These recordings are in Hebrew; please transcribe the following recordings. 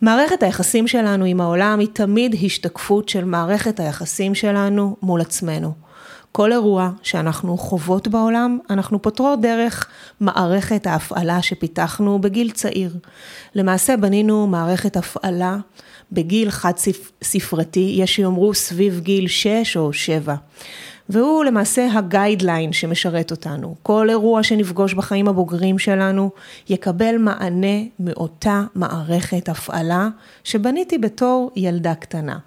מערכת היחסים שלנו עם העולם היא תמיד השתקפות של מערכת היחסים שלנו מול עצמנו. כל אירוע שאנחנו חוות בעולם, אנחנו פותרות דרך מערכת ההפעלה שפיתחנו בגיל צעיר. למעשה בנינו מערכת הפעלה בגיל חד ספרתי, יש שיאמרו סביב גיל 6 או 7. והוא למעשה הגיידליין שמשרת אותנו. כל אירוע שנפגוש בחיים הבוגרים שלנו יקבל מענה מאותה מערכת הפעלה שבניתי בתור ילדה קטנה.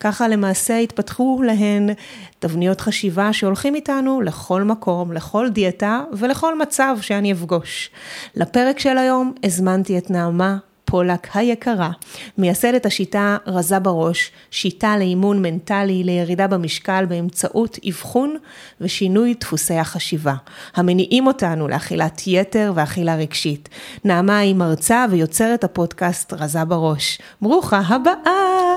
ככה למעשה התפתחו להן תבניות חשיבה שהולכים איתנו לכל מקום, לכל דיאטה ולכל מצב שאני אפגוש. לפרק של היום הזמנתי את נעמה פולק היקרה, מייסדת השיטה רזה בראש, שיטה לאימון מנטלי לירידה במשקל באמצעות אבחון ושינוי דפוסי החשיבה, המניעים אותנו לאכילת יתר ואכילה רגשית. נעמה היא מרצה ויוצרת הפודקאסט רזה בראש. ברוכה הבאה!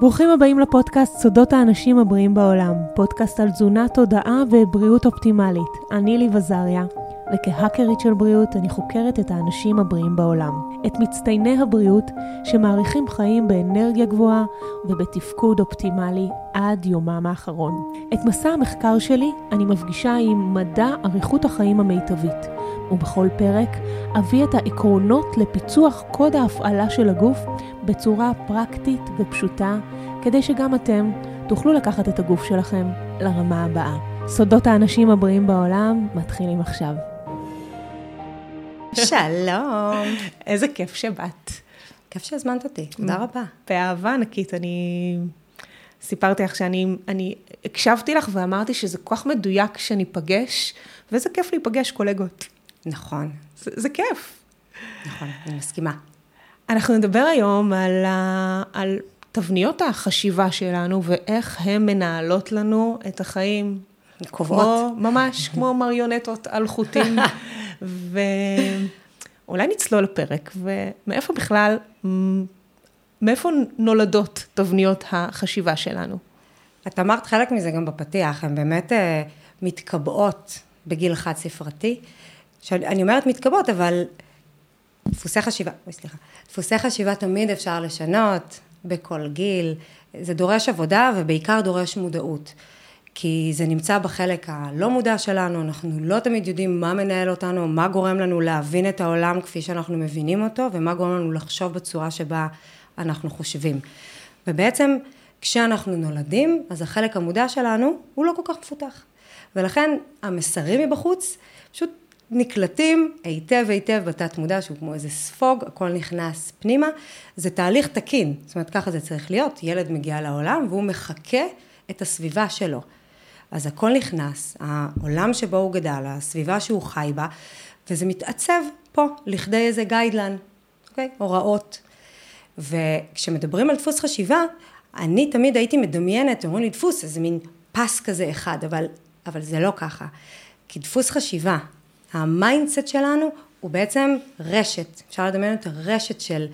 ברוכים הבאים לפודקאסט סודות האנשים הבריאים בעולם, פודקאסט על תזונה, תודעה ובריאות אופטימלית. אני ליב עזריה. וכהאקרית של בריאות אני חוקרת את האנשים הבריאים בעולם, את מצטייני הבריאות שמאריכים חיים באנרגיה גבוהה ובתפקוד אופטימלי עד יומם האחרון. את מסע המחקר שלי אני מפגישה עם מדע אריכות החיים המיטבית, ובכל פרק אביא את העקרונות לפיצוח קוד ההפעלה של הגוף בצורה פרקטית ופשוטה, כדי שגם אתם תוכלו לקחת את הגוף שלכם לרמה הבאה. סודות האנשים הבריאים בעולם מתחילים עכשיו. שלום. איזה כיף שבאת. כיף שהזמנת אותי, תודה רבה. באהבה ענקית, אני סיפרתי לך שאני אני הקשבתי לך ואמרתי שזה כל כך מדויק שניפגש, ואיזה כיף להיפגש קולגות. נכון. זה, זה כיף. נכון, אני מסכימה. אנחנו נדבר היום על, ה, על תבניות החשיבה שלנו ואיך הן מנהלות לנו את החיים. קובעות. כמו, ממש כמו מריונטות על חוטים. ואולי נצלול לפרק, ומאיפה בכלל, מאיפה נולדות תבניות החשיבה שלנו? את אמרת חלק מזה גם בפתיח, הן באמת uh, מתקבעות בגיל חד ספרתי. שאני אומרת מתקבעות, אבל דפוסי חשיבה, אוי סליחה, דפוסי חשיבה תמיד אפשר לשנות בכל גיל, זה דורש עבודה ובעיקר דורש מודעות. כי זה נמצא בחלק הלא מודע שלנו, אנחנו לא תמיד יודעים מה מנהל אותנו, מה גורם לנו להבין את העולם כפי שאנחנו מבינים אותו, ומה גורם לנו לחשוב בצורה שבה אנחנו חושבים. ובעצם כשאנחנו נולדים, אז החלק המודע שלנו הוא לא כל כך מפותח. ולכן המסרים מבחוץ פשוט נקלטים היטב היטב בתת מודע, שהוא כמו איזה ספוג, הכל נכנס פנימה. זה תהליך תקין, זאת אומרת ככה זה צריך להיות, ילד מגיע לעולם והוא מחכה את הסביבה שלו. אז הכל נכנס, העולם שבו הוא גדל, הסביבה שהוא חי בה, וזה מתעצב פה לכדי איזה guideline, אוקיי? הוראות. וכשמדברים על דפוס חשיבה, אני תמיד הייתי מדמיינת, אומרים לי דפוס, איזה מין פס כזה אחד, אבל, אבל זה לא ככה. כי דפוס חשיבה, ה mindset שלנו הוא בעצם רשת, אפשר לדמיין את הרשת של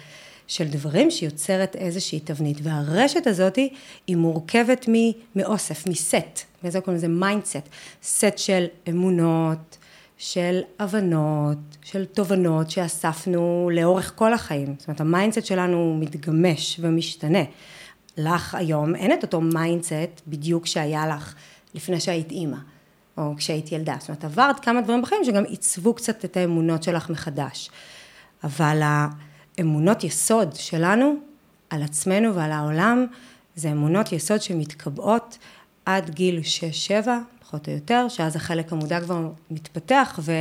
של דברים שיוצרת איזושהי תבנית, והרשת הזאת היא מורכבת מאוסף, מסט, וזה קוראים לזה? mindset, סט של אמונות, של הבנות, של תובנות שאספנו לאורך כל החיים, זאת אומרת ה mindset שלנו מתגמש ומשתנה. לך היום אין את אותו mindset בדיוק שהיה לך לפני שהיית אימא, או כשהיית ילדה, זאת אומרת עברת כמה דברים בחיים שגם עיצבו קצת את האמונות שלך מחדש, אבל אמונות יסוד שלנו על עצמנו ועל העולם, זה אמונות יסוד שמתקבעות עד גיל 6-7, פחות או יותר, שאז החלק המודע כבר מתפתח ו...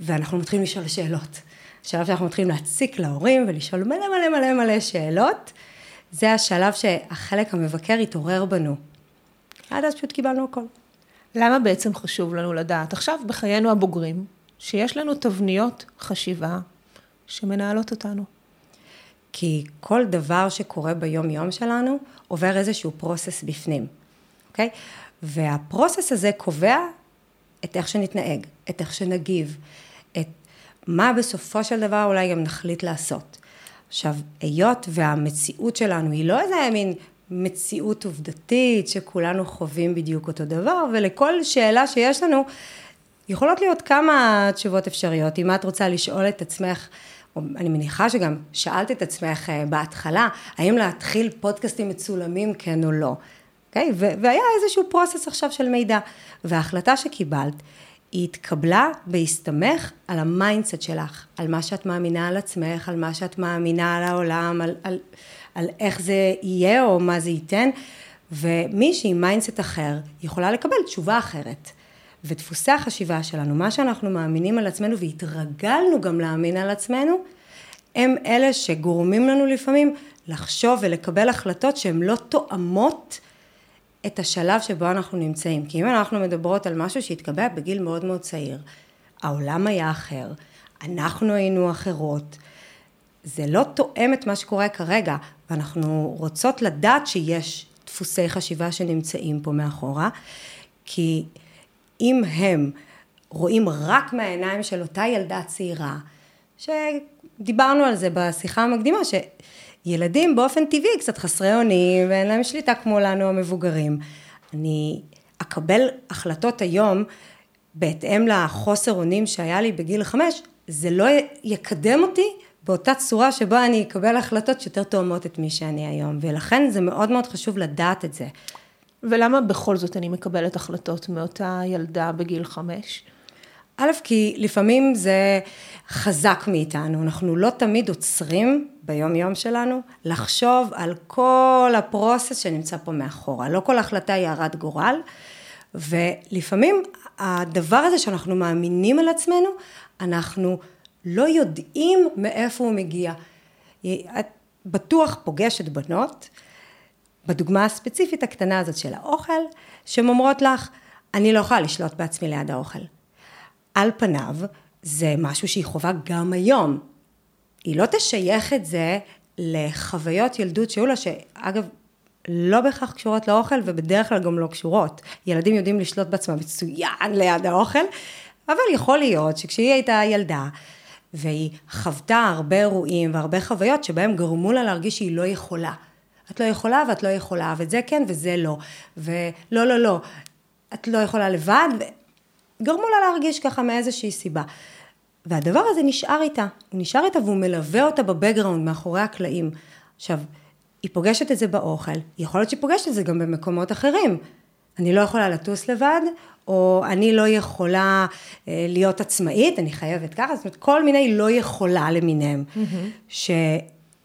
ואנחנו מתחילים לשאול שאלות. השלב שאנחנו מתחילים להציק להורים ולשאול מלא מלא מלא מלא שאלות, זה השלב שהחלק המבקר התעורר בנו. עד אז פשוט קיבלנו הכל. למה בעצם חשוב לנו לדעת עכשיו בחיינו הבוגרים, שיש לנו תבניות חשיבה שמנהלות אותנו. כי כל דבר שקורה ביום יום שלנו עובר איזשהו פרוסס בפנים, אוקיי? והפרוסס הזה קובע את איך שנתנהג, את איך שנגיב, את מה בסופו של דבר אולי גם נחליט לעשות. עכשיו, היות והמציאות שלנו היא לא איזה מין מציאות עובדתית שכולנו חווים בדיוק אותו דבר, ולכל שאלה שיש לנו, יכולות להיות כמה תשובות אפשריות. אם את רוצה לשאול את עצמך, אני מניחה שגם שאלת את עצמך אה, בהתחלה, האם להתחיל פודקאסטים מצולמים כן או לא. Okay? אוקיי? והיה איזשהו process עכשיו של מידע. וההחלטה שקיבלת, היא התקבלה בהסתמך על ה mindset שלך, על מה שאת מאמינה על עצמך, על מה שאת מאמינה על העולם, על, על, על איך זה יהיה או מה זה ייתן, ומי שהיא ב mindset אחר יכולה לקבל תשובה אחרת. ודפוסי החשיבה שלנו, מה שאנחנו מאמינים על עצמנו והתרגלנו גם להאמין על עצמנו, הם אלה שגורמים לנו לפעמים לחשוב ולקבל החלטות שהן לא תואמות את השלב שבו אנחנו נמצאים. כי אם אנחנו מדברות על משהו שהתקבע בגיל מאוד מאוד צעיר, העולם היה אחר, אנחנו היינו אחרות, זה לא תואם את מה שקורה כרגע, ואנחנו רוצות לדעת שיש דפוסי חשיבה שנמצאים פה מאחורה, כי אם הם רואים רק מהעיניים של אותה ילדה צעירה, שדיברנו על זה בשיחה המקדימה, שילדים באופן טבעי קצת חסרי אונים ואין להם שליטה כמו לנו המבוגרים. אני אקבל החלטות היום בהתאם לחוסר אונים שהיה לי בגיל חמש, זה לא יקדם אותי באותה צורה שבה אני אקבל החלטות שיותר תואמות את מי שאני היום, ולכן זה מאוד מאוד חשוב לדעת את זה. ולמה בכל זאת אני מקבלת החלטות מאותה ילדה בגיל חמש? א', כי לפעמים זה חזק מאיתנו, אנחנו לא תמיד עוצרים ביום יום שלנו לחשוב על כל הפרוסס שנמצא פה מאחורה, לא כל החלטה היא הרת גורל, ולפעמים הדבר הזה שאנחנו מאמינים על עצמנו, אנחנו לא יודעים מאיפה הוא מגיע. את בטוח פוגשת בנות, בדוגמה הספציפית הקטנה הזאת של האוכל, שהן אומרות לך, אני לא יכולה לשלוט בעצמי ליד האוכל. על פניו, זה משהו שהיא חווה גם היום. היא לא תשייך את זה לחוויות ילדות שהיו לה, שאגב, לא בהכרח קשורות לאוכל ובדרך כלל גם לא קשורות. ילדים יודעים לשלוט בעצמם מצוין ליד האוכל, אבל יכול להיות שכשהיא הייתה ילדה, והיא חוותה הרבה אירועים והרבה חוויות שבהם גרמו לה להרגיש שהיא לא יכולה. את לא יכולה ואת לא יכולה, ואת זה כן וזה לא, ולא, לא, לא, את לא יכולה לבד, וגרמו לה להרגיש ככה מאיזושהי סיבה. והדבר הזה נשאר איתה, הוא נשאר איתה והוא מלווה אותה בבקגראונד, מאחורי הקלעים. עכשיו, היא פוגשת את זה באוכל, יכול להיות שהיא פוגשת את זה גם במקומות אחרים. אני לא יכולה לטוס לבד, או אני לא יכולה אה, להיות עצמאית, אני חייבת ככה, זאת אומרת, כל מיני לא יכולה למיניהם, mm-hmm.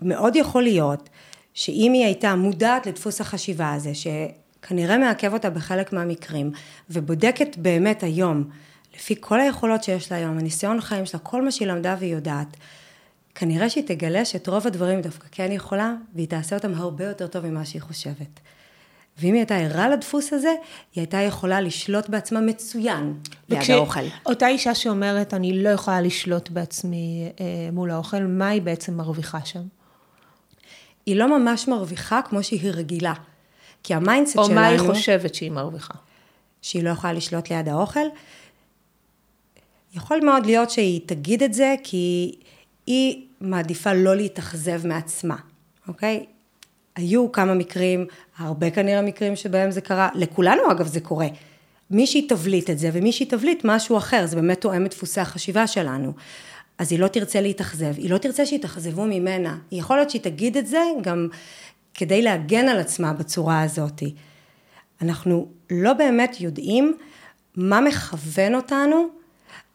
שמאוד יכול להיות שאם היא הייתה מודעת לדפוס החשיבה הזה, שכנראה מעכב אותה בחלק מהמקרים, ובודקת באמת היום, לפי כל היכולות שיש לה היום, הניסיון חיים שלה, כל מה שהיא למדה והיא יודעת, כנראה שהיא תגלה שאת רוב הדברים דווקא כן יכולה, והיא תעשה אותם הרבה יותר טוב ממה שהיא חושבת. ואם היא הייתה ערה לדפוס הזה, היא הייתה יכולה לשלוט בעצמה מצוין ליד האוכל. אותה אישה שאומרת, אני לא יכולה לשלוט בעצמי אה, מול האוכל, מה היא בעצם מרוויחה שם? היא לא ממש מרוויחה כמו שהיא רגילה. כי ה mindset שלנו... או מה היא חושבת שהיא מרוויחה? שהיא לא יכולה לשלוט ליד האוכל. יכול מאוד להיות שהיא תגיד את זה, כי היא מעדיפה לא להתאכזב מעצמה, אוקיי? היו כמה מקרים, הרבה כנראה מקרים שבהם זה קרה, לכולנו אגב זה קורה. מישהי תבליט את זה ומישהי תבליט משהו אחר, זה באמת תואם את דפוסי החשיבה שלנו. אז היא לא תרצה להתאכזב, היא לא תרצה שיתאכזבו ממנה. יכול להיות שהיא תגיד את זה גם כדי להגן על עצמה בצורה הזאת. אנחנו לא באמת יודעים מה מכוון אותנו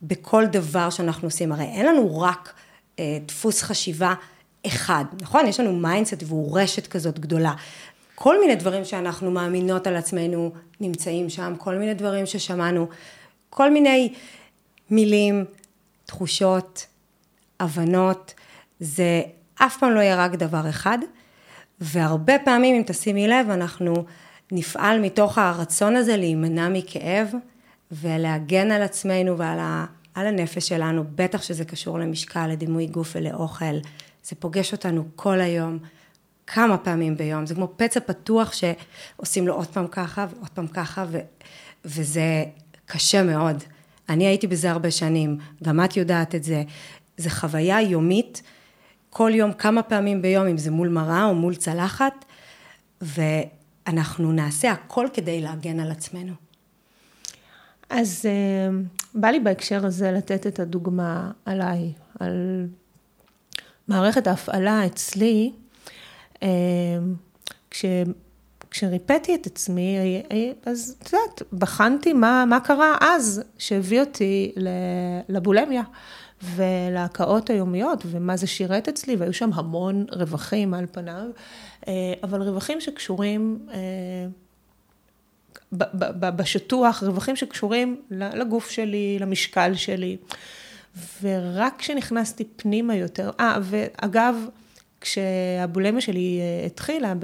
בכל דבר שאנחנו עושים. הרי אין לנו רק אה, דפוס חשיבה אחד, נכון? יש לנו mindset והוא רשת כזאת גדולה. כל מיני דברים שאנחנו מאמינות על עצמנו נמצאים שם, כל מיני דברים ששמענו, כל מיני מילים, תחושות, הבנות, זה אף פעם לא יהיה רק דבר אחד, והרבה פעמים, אם תשימי לב, אנחנו נפעל מתוך הרצון הזה להימנע מכאב ולהגן על עצמנו ועל ה, על הנפש שלנו, בטח שזה קשור למשקל, לדימוי גוף ולאוכל. זה פוגש אותנו כל היום, כמה פעמים ביום, זה כמו פצע פתוח שעושים לו עוד פעם ככה ועוד פעם ככה, ו, וזה קשה מאוד. אני הייתי בזה הרבה שנים, גם את יודעת את זה. זה חוויה יומית, כל יום כמה פעמים ביום, אם זה מול מראה או מול צלחת, ואנחנו נעשה הכל כדי להגן על עצמנו. אז אה, בא לי בהקשר הזה לתת את הדוגמה עליי, על מערכת ההפעלה אצלי, אה, כש... כשריפאתי את עצמי, אז את יודעת, בחנתי מה, מה קרה אז שהביא אותי לבולמיה ולהקאות היומיות, ומה זה שירת אצלי, והיו שם המון רווחים על פניו, אבל רווחים שקשורים בשטוח, רווחים שקשורים לגוף שלי, למשקל שלי. ורק כשנכנסתי פנימה יותר, אה, ואגב, כשהבולמיה שלי אה, התחילה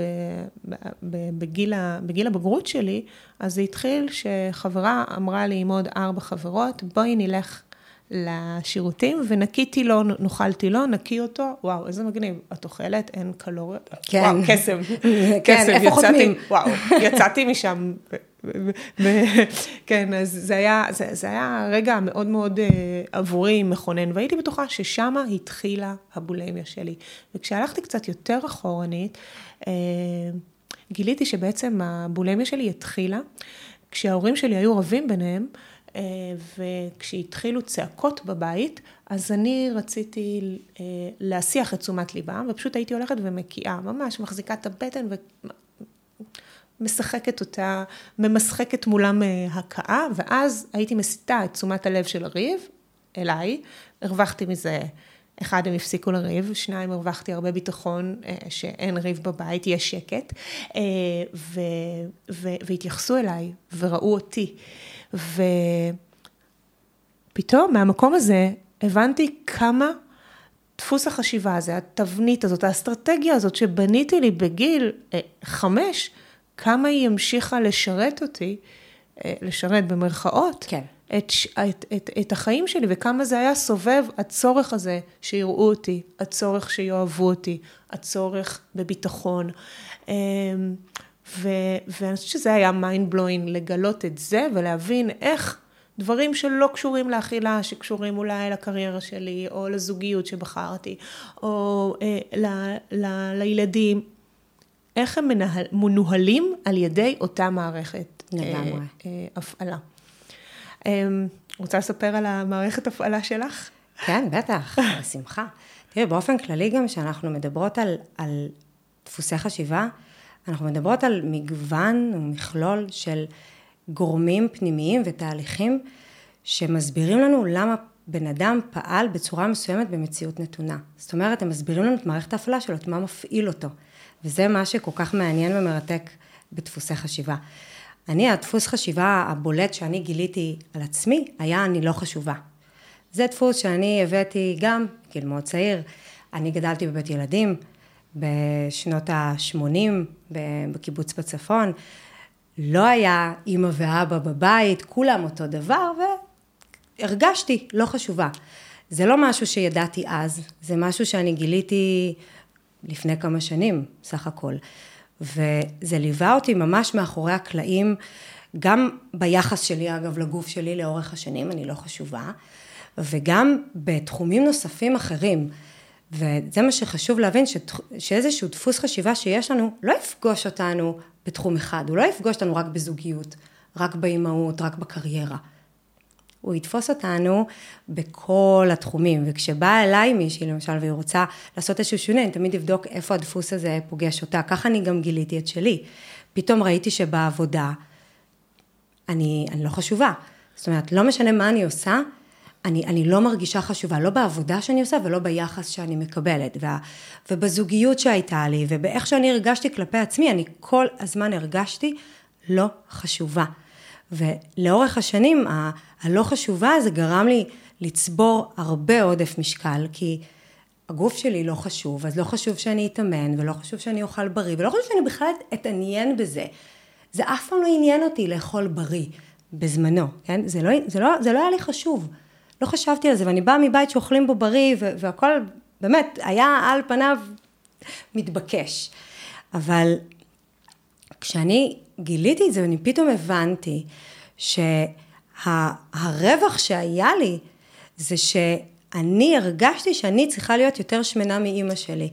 בגיל, בגיל הבגרות שלי, אז זה התחיל שחברה אמרה לי עם עוד ארבע חברות, בואי נלך לשירותים, ונקיתי לו, נאכלתי לו, נקי אותו, וואו, איזה מגניב, את אוכלת, אין קלוריות, כן. וואו, קסם, כן, איפה חותמים? וואו, יצאתי משם כן, אז זה היה, זה, זה היה רגע מאוד מאוד uh, עבורי מכונן, והייתי בטוחה ששם התחילה הבולמיה שלי. וכשהלכתי קצת יותר אחורנית, uh, גיליתי שבעצם הבולמיה שלי התחילה כשההורים שלי היו רבים ביניהם, וכשהתחילו צעקות בבית, אז אני רציתי uh, להסיח את תשומת ליבם, ופשוט הייתי הולכת ומקיאה, ממש מחזיקה את הבטן ו... משחקת אותה, ממשחקת מולם אה, הכאה, ואז הייתי מסיטה את תשומת הלב של הריב אליי, הרווחתי מזה, אחד, הם הפסיקו לריב, שניים, הרווחתי הרבה ביטחון אה, שאין ריב בבית, יש שקט, אה, ו, ו, והתייחסו אליי וראו אותי. ופתאום מהמקום הזה הבנתי כמה דפוס החשיבה הזה, התבנית הזאת, האסטרטגיה הזאת שבניתי לי בגיל חמש, כמה היא המשיכה לשרת אותי, אה, לשרת במרכאות, כן. את, את, את, את החיים שלי, וכמה זה היה סובב הצורך הזה שיראו אותי, הצורך שיאהבו אותי, הצורך בביטחון. ו, ואני חושבת שזה היה mind blowing לגלות את זה ולהבין איך דברים שלא קשורים לאכילה, שקשורים אולי לקריירה שלי, או לזוגיות שבחרתי, או אה, ל, ל, לילדים, איך הם מנהל, מנוהלים על ידי אותה מערכת לגמרי. אה, אה, הפעלה. אה, רוצה לספר על המערכת הפעלה שלך? כן, בטח, בשמחה. תראי, באופן כללי גם כשאנחנו מדברות על, על דפוסי חשיבה, אנחנו מדברות על מגוון ומכלול של גורמים פנימיים ותהליכים שמסבירים לנו למה בן אדם פעל בצורה מסוימת במציאות נתונה. זאת אומרת, הם מסבירים לנו את מערכת ההפעלה שלו, את מה מפעיל אותו. וזה מה שכל כך מעניין ומרתק בדפוסי חשיבה. אני, הדפוס חשיבה הבולט שאני גיליתי על עצמי, היה אני לא חשובה. זה דפוס שאני הבאתי גם, גיל מאוד צעיר, אני גדלתי בבית ילדים בשנות ה-80 בקיבוץ בצפון, לא היה אימא ואבא בבית, כולם אותו דבר, והרגשתי לא חשובה. זה לא משהו שידעתי אז, זה משהו שאני גיליתי לפני כמה שנים, סך הכל. וזה ליווה אותי ממש מאחורי הקלעים, גם ביחס שלי, אגב, לגוף שלי לאורך השנים, אני לא חשובה, וגם בתחומים נוספים אחרים. וזה מה שחשוב להבין, שאיזשהו דפוס חשיבה שיש לנו, לא יפגוש אותנו בתחום אחד, הוא לא יפגוש אותנו רק בזוגיות, רק באימהות, רק בקריירה. הוא יתפוס אותנו בכל התחומים, וכשבאה אליי מישהי למשל והיא רוצה לעשות איזשהו שונה, אני תמיד אבדוק איפה הדפוס הזה פוגש אותה, ככה אני גם גיליתי את שלי. פתאום ראיתי שבעבודה אני, אני לא חשובה. זאת אומרת, לא משנה מה אני עושה, אני, אני לא מרגישה חשובה, לא בעבודה שאני עושה ולא ביחס שאני מקבלת. וה, ובזוגיות שהייתה לי, ובאיך שאני הרגשתי כלפי עצמי, אני כל הזמן הרגשתי לא חשובה. ולאורך השנים, ה- הלא חשובה הזה גרם לי לצבור הרבה עודף משקל, כי הגוף שלי לא חשוב, אז לא חשוב שאני אתאמן, ולא חשוב שאני אוכל בריא, ולא חשוב שאני בכלל אתעניין בזה. זה אף פעם לא עניין אותי לאכול בריא בזמנו, כן? זה לא, זה, לא, זה לא היה לי חשוב. לא חשבתי על זה, ואני באה מבית שאוכלים בו בריא, והכל באמת היה על פניו מתבקש. אבל כשאני גיליתי את זה, ואני פתאום הבנתי שהרווח שהיה לי, זה שאני הרגשתי שאני צריכה להיות יותר שמנה מאימא שלי.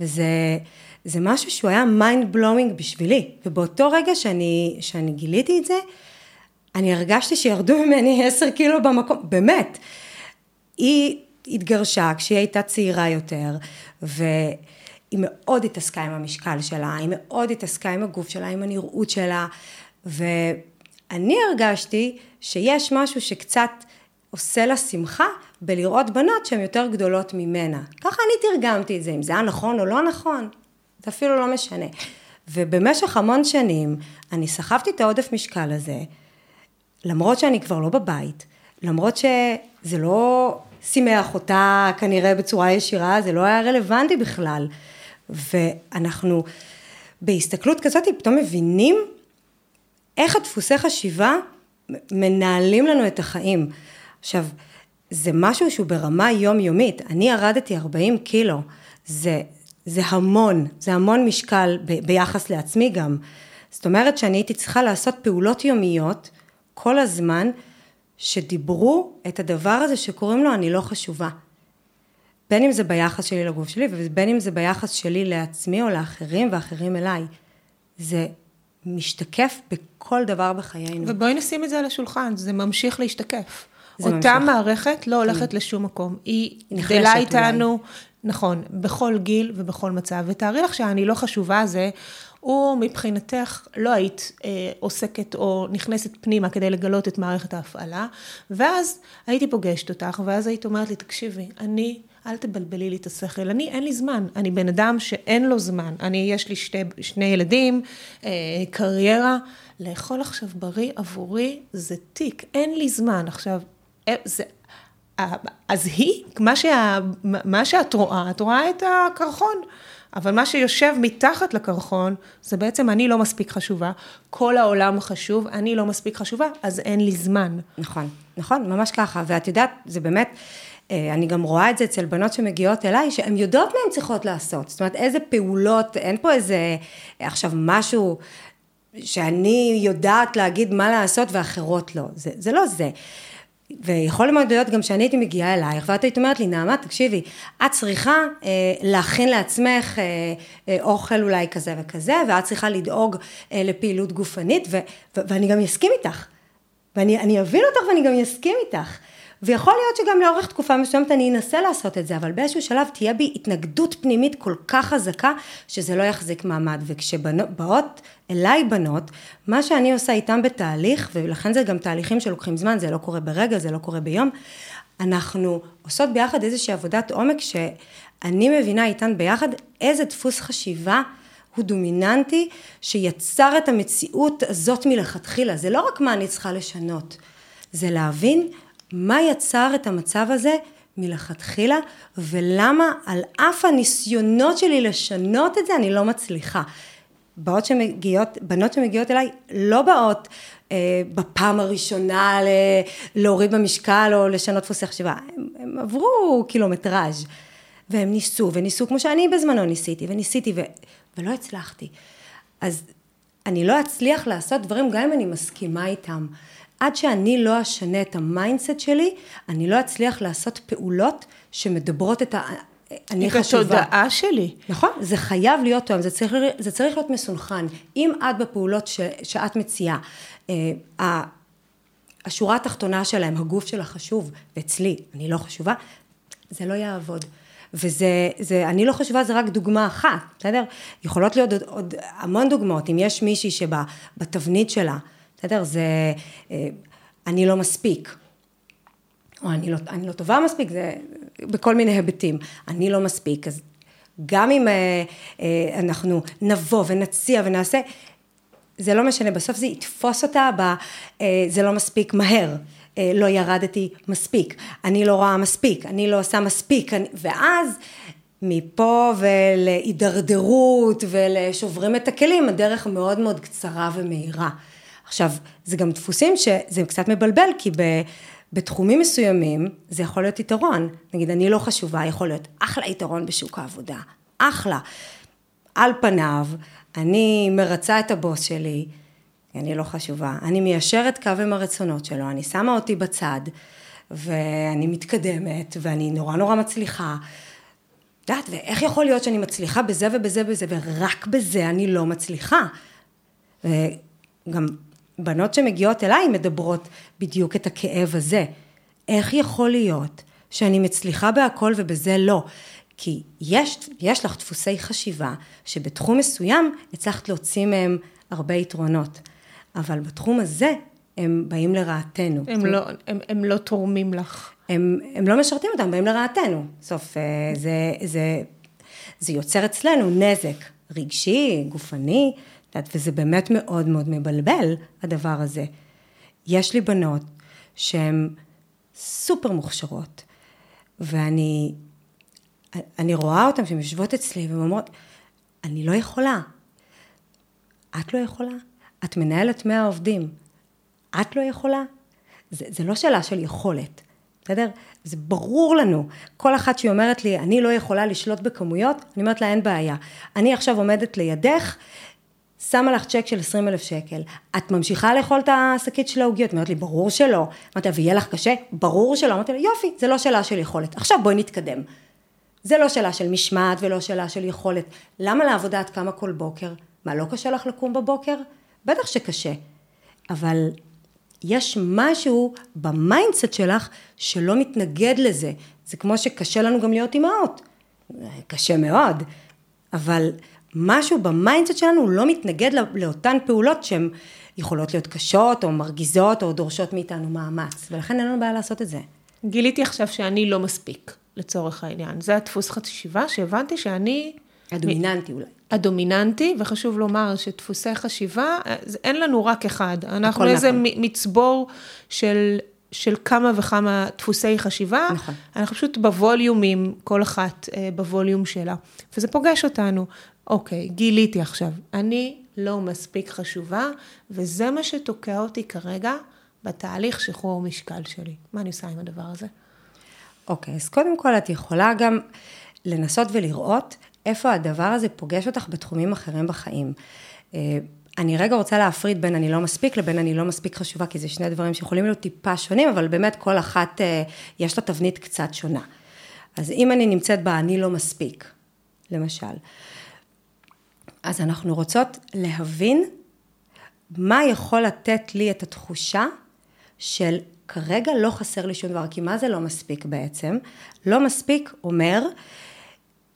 וזה זה משהו שהוא היה mind blowing בשבילי. ובאותו רגע שאני, שאני גיליתי את זה, אני הרגשתי שירדו ממני עשר קילו במקום, באמת. היא התגרשה כשהיא הייתה צעירה יותר, והיא מאוד התעסקה עם המשקל שלה, היא מאוד התעסקה עם הגוף שלה, עם הנראות שלה, ואני הרגשתי שיש משהו שקצת עושה לה שמחה בלראות בנות שהן יותר גדולות ממנה. ככה אני תרגמתי את זה, אם זה היה נכון או לא נכון, זה אפילו לא משנה. ובמשך המון שנים אני סחבתי את העודף משקל הזה, למרות שאני כבר לא בבית, למרות שזה לא שימח אותה כנראה בצורה ישירה, זה לא היה רלוונטי בכלל. ואנחנו בהסתכלות כזאת פתאום מבינים איך הדפוסי חשיבה מנהלים לנו את החיים. עכשיו, זה משהו שהוא ברמה יומיומית. אני ירדתי 40 קילו, זה, זה המון, זה המון משקל ב, ביחס לעצמי גם. זאת אומרת שאני הייתי צריכה לעשות פעולות יומיות כל הזמן, שדיברו את הדבר הזה שקוראים לו אני לא חשובה. בין אם זה ביחס שלי לגוף שלי, ובין אם זה ביחס שלי לעצמי או לאחרים ואחרים אליי. זה משתקף בכל דבר בחיינו. ובואי נשים את זה על השולחן, זה ממשיך להשתקף. אותה ממשיך. מערכת לא הולכת כן. לשום מקום. היא גדלה איתנו, אולי. נכון, בכל גיל ובכל מצב. ותארי לך שאני לא חשובה זה, הוא מבחינתך לא היית אה, עוסקת או נכנסת פנימה כדי לגלות את מערכת ההפעלה, ואז הייתי פוגשת אותך, ואז היית אומרת לי, תקשיבי, אני... אל תבלבלי לי את השכל, אני, אין לי זמן, אני בן אדם שאין לו זמן, אני, יש לי שתי, שני ילדים, אה, קריירה, לאכול עכשיו בריא עבורי זה תיק, אין לי זמן. עכשיו, אה, זה, אז היא, מה, שה, מה שאת רואה, את רואה את הקרחון. אבל מה שיושב מתחת לקרחון, זה בעצם אני לא מספיק חשובה, כל העולם חשוב, אני לא מספיק חשובה, אז אין לי זמן. נכון, נכון, ממש ככה, ואת יודעת, זה באמת, אה, אני גם רואה את זה אצל בנות שמגיעות אליי, שהן יודעות מה הן צריכות לעשות, זאת אומרת, איזה פעולות, אין פה איזה, עכשיו משהו שאני יודעת להגיד מה לעשות ואחרות לא, זה, זה לא זה. ויכול מאוד להיות גם שאני הייתי מגיעה אלייך, ואת היית אומרת לי, נעמה, תקשיבי, את צריכה אה, להכין לעצמך אה, אה, אוכל אולי כזה וכזה, ואת צריכה לדאוג אה, לפעילות גופנית, ו, ו, ואני גם אסכים איתך. ואני אבין אותך ואני גם אסכים איתך. ויכול להיות שגם לאורך תקופה מסוימת אני אנסה לעשות את זה, אבל באיזשהו שלב תהיה בי התנגדות פנימית כל כך חזקה, שזה לא יחזיק מעמד. וכשבאות אליי בנות, מה שאני עושה איתן בתהליך, ולכן זה גם תהליכים שלוקחים זמן, זה לא קורה ברגע, זה לא קורה ביום, אנחנו עושות ביחד איזושהי עבודת עומק, שאני מבינה איתן ביחד איזה דפוס חשיבה הוא דומיננטי, שיצר את המציאות הזאת מלכתחילה. זה לא רק מה אני צריכה לשנות, זה להבין מה יצר את המצב הזה מלכתחילה, ולמה על אף הניסיונות שלי לשנות את זה, אני לא מצליחה. באות שמגיעות, בנות שמגיעות אליי, לא באות אה, בפעם הראשונה ל, להוריד במשקל או לשנות דפוסי חשיבה, הם, הם עברו קילומטראז' והם ניסו, וניסו כמו שאני בזמנו ניסיתי, וניסיתי ו, ולא הצלחתי. אז אני לא אצליח לעשות דברים גם אם אני מסכימה איתם. עד שאני לא אשנה את ה mindset שלי, אני לא אצליח לעשות פעולות שמדברות את ה... אני חשובה. את התודעה שלי. נכון, זה חייב להיות טוב, זה צריך, זה צריך להיות מסונכרן. אם את בפעולות ש, שאת מציעה, אה, השורה התחתונה שלהם, הגוף שלה חשוב, ואצלי אני לא חשובה, זה לא יעבוד. וזה, זה, אני לא חשובה, זה רק דוגמה אחת, בסדר? יכולות להיות עוד, עוד המון דוגמאות. אם יש מישהי שבתבנית שלה, בסדר? זה, אה, אני לא מספיק. או אני לא, אני לא טובה מספיק, זה בכל מיני היבטים. אני לא מספיק, אז גם אם אה, אה, אנחנו נבוא ונציע ונעשה, זה לא משנה, בסוף זה יתפוס אותה ב... זה לא מספיק מהר. לא ירדתי מספיק, אני לא רואה מספיק, אני לא עושה מספיק, אני, ואז מפה ולהידרדרות ולשוברים את הכלים, הדרך מאוד מאוד קצרה ומהירה. עכשיו, זה גם דפוסים שזה קצת מבלבל, כי ב... בתחומים מסוימים זה יכול להיות יתרון. נגיד, אני לא חשובה, יכול להיות אחלה יתרון בשוק העבודה. אחלה. על פניו, אני מרצה את הבוס שלי, אני לא חשובה. אני מיישרת קו עם הרצונות שלו, אני שמה אותי בצד, ואני מתקדמת, ואני נורא נורא מצליחה. את יודעת, ואיך יכול להיות שאני מצליחה בזה ובזה ובזה, ורק בזה אני לא מצליחה? וגם בנות שמגיעות אליי מדברות בדיוק את הכאב הזה. איך יכול להיות שאני מצליחה בהכל ובזה לא. כי יש, יש לך דפוסי חשיבה שבתחום מסוים הצלחת להוציא מהם הרבה יתרונות, אבל בתחום הזה הם באים לרעתנו. הם, לא, הם, הם לא תורמים לך. הם, הם לא משרתים אותם, באים לרעתנו. בסוף אה, זה, זה, זה יוצר אצלנו נזק רגשי, גופני, וזה באמת מאוד מאוד מבלבל, הדבר הזה. יש לי בנות שהן סופר מוכשרות, ואני אני רואה אותן שהן יושבות אצלי והן אומרות, אני לא יכולה. את לא יכולה? את מנהלת 100 עובדים. את לא יכולה? זה, זה לא שאלה של יכולת, בסדר? זה ברור לנו. כל אחת שהיא אומרת לי, אני לא יכולה לשלוט בכמויות, אני אומרת לה, אין בעיה. אני עכשיו עומדת לידך, שמה לך צ'ק של 20 אלף שקל. את ממשיכה לאכול את השקית של העוגיות? אומרת לי, ברור שלא. אמרתי לה, ויהיה לך קשה? ברור שלא. אמרתי לה, יופי, זה לא שאלה של יכולת. עכשיו בואי נתקדם. זה לא שאלה של משמעת ולא שאלה של יכולת. למה לעבודה את קמה כל בוקר? מה, לא קשה לך לקום בבוקר? בטח שקשה. אבל יש משהו ב mindset שלך שלא מתנגד לזה. זה כמו שקשה לנו גם להיות אימהות. קשה מאוד. אבל משהו ב mindset שלנו לא מתנגד לאותן פעולות שהן יכולות להיות קשות או מרגיזות או דורשות מאיתנו מאמץ. ולכן אין לנו בעיה לעשות את זה. גיליתי עכשיו שאני לא מספיק. לצורך העניין. זה הדפוס חשיבה שהבנתי שאני... הדומיננטי אולי. הדומיננטי, וחשוב לומר שדפוסי חשיבה, אין לנו רק אחד. אנחנו איזה נכון. מצבור של, של כמה וכמה דפוסי חשיבה. נכון. אנחנו פשוט בווליומים, כל אחת אה, בווליום שלה. וזה פוגש אותנו. אוקיי, גיליתי עכשיו, אני לא מספיק חשובה, וזה מה שתוקע אותי כרגע בתהליך שחרור משקל שלי. מה אני עושה עם הדבר הזה? אוקיי, אז קודם כל את יכולה גם לנסות ולראות איפה הדבר הזה פוגש אותך בתחומים אחרים בחיים. אה, אני רגע רוצה להפריד בין אני לא מספיק לבין אני לא מספיק חשובה, כי זה שני דברים שיכולים להיות טיפה שונים, אבל באמת כל אחת אה, יש לה תבנית קצת שונה. אז אם אני נמצאת בה אני לא מספיק, למשל, אז אנחנו רוצות להבין מה יכול לתת לי את התחושה של כרגע לא חסר לי שום דבר, כי מה זה לא מספיק בעצם? לא מספיק אומר,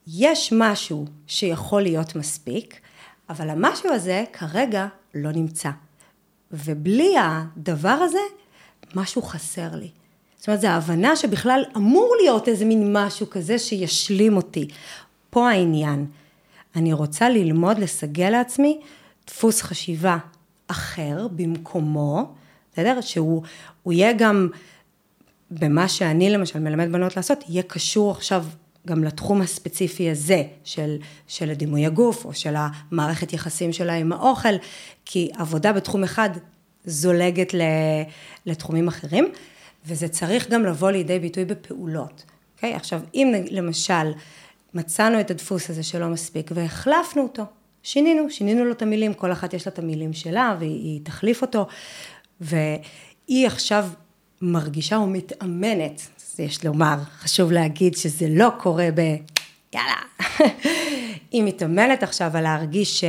יש משהו שיכול להיות מספיק, אבל המשהו הזה כרגע לא נמצא. ובלי הדבר הזה, משהו חסר לי. זאת אומרת, זו ההבנה שבכלל אמור להיות איזה מין משהו כזה שישלים אותי. פה העניין. אני רוצה ללמוד לסגל לעצמי דפוס חשיבה אחר במקומו, בסדר? שהוא יהיה גם, במה שאני למשל מלמד בנות לעשות, יהיה קשור עכשיו גם לתחום הספציפי הזה של, של הדימוי הגוף, או של המערכת יחסים שלה עם האוכל, כי עבודה בתחום אחד זולגת לתחומים אחרים, וזה צריך גם לבוא לידי ביטוי בפעולות. אוקיי? עכשיו, אם למשל מצאנו את הדפוס הזה שלא מספיק והחלפנו אותו, שינינו, שינינו לו את המילים, כל אחת יש לה את המילים שלה והיא תחליף אותו, והיא עכשיו מרגישה או מתאמנת, זה יש לומר, חשוב להגיד שזה לא קורה ב... יאללה. היא מתאמנת עכשיו על להרגיש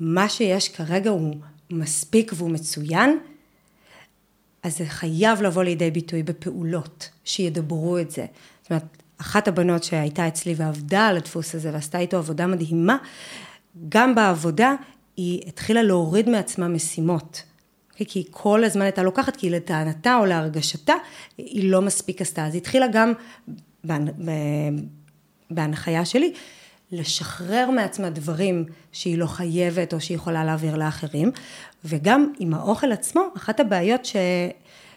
שמה שיש כרגע הוא מספיק והוא מצוין, אז זה חייב לבוא לידי ביטוי בפעולות, שידברו את זה. זאת אומרת, אחת הבנות שהייתה אצלי ועבדה על הדפוס הזה ועשתה איתו עבודה מדהימה, גם בעבודה היא התחילה להוריד מעצמה משימות. כי היא כל הזמן הייתה לוקחת, כי לטענתה או להרגשתה, היא לא מספיק עשתה. אז היא התחילה גם, בהנחיה שלי, לשחרר מעצמה דברים שהיא לא חייבת או שהיא יכולה להעביר לאחרים, וגם עם האוכל עצמו, אחת הבעיות ש...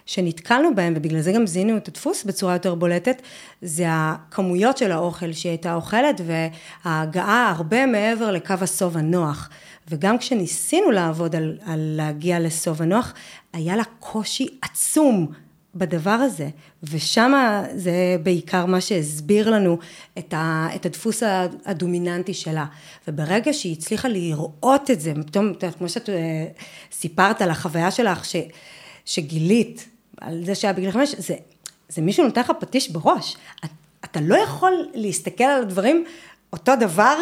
שנתקלנו בהם, ובגלל זה גם זיהינו את הדפוס בצורה יותר בולטת, זה הכמויות של האוכל שהיא הייתה אוכלת, וההגעה הרבה מעבר לקו הסוב הנוח. וגם כשניסינו לעבוד על, על להגיע לסוב הנוח, היה לה קושי עצום בדבר הזה, ושם זה בעיקר מה שהסביר לנו את, ה, את הדפוס הדומיננטי שלה. וברגע שהיא הצליחה לראות את זה, פתאום, כמו שאת אה, סיפרת על החוויה שלך, ש, שגילית על זה שהיה בגיל חמש, זה, זה מישהו נותן לך פטיש בראש. אתה לא יכול להסתכל על הדברים אותו דבר,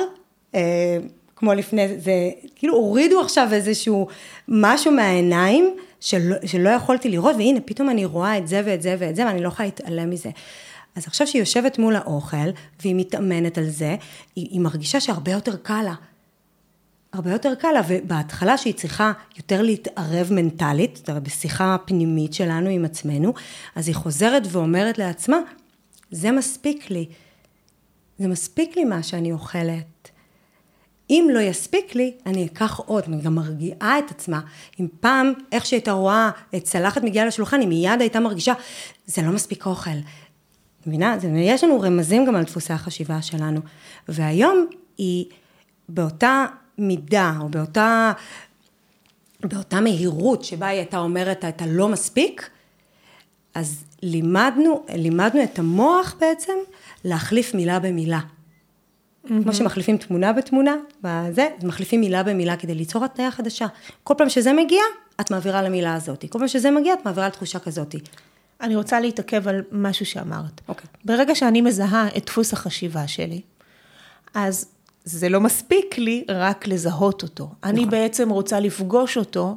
אה, כמו לפני, זה כאילו הורידו עכשיו איזשהו משהו מהעיניים שלא, שלא יכולתי לראות, והנה פתאום אני רואה את זה ואת זה ואת זה, ואני לא יכולה להתעלם מזה. אז עכשיו שהיא יושבת מול האוכל, והיא מתאמנת על זה, היא, היא מרגישה שהרבה יותר קל לה. הרבה יותר קל לה, ובהתחלה שהיא צריכה יותר להתערב מנטלית, זאת אומרת, בשיחה פנימית שלנו עם עצמנו, אז היא חוזרת ואומרת לעצמה, זה מספיק לי. זה מספיק לי מה שאני אוכלת. אם לא יספיק לי, אני אקח עוד, אני גם מרגיעה את עצמה. אם פעם, איך שהייתה רואה את צלחת מגיעה לשולחן, היא מיד הייתה מרגישה, זה לא מספיק אוכל. מבינה? יש לנו רמזים גם על דפוסי החשיבה שלנו. והיום היא באותה מידה, או באותה, באותה מהירות שבה היא הייתה אומרת את הלא מספיק, אז לימדנו, לימדנו את המוח בעצם להחליף מילה במילה. Mm-hmm. כמו שמחליפים תמונה בתמונה, בזה, מחליפים מילה במילה כדי ליצור התניה חדשה. כל פעם שזה מגיע, את מעבירה למילה הזאת. כל פעם שזה מגיע, את מעבירה לתחושה כזאת. אני רוצה להתעכב על משהו שאמרת. אוקיי. ברגע שאני מזהה את דפוס החשיבה שלי, אז זה לא מספיק לי רק לזהות אותו. נכון. אני בעצם רוצה לפגוש אותו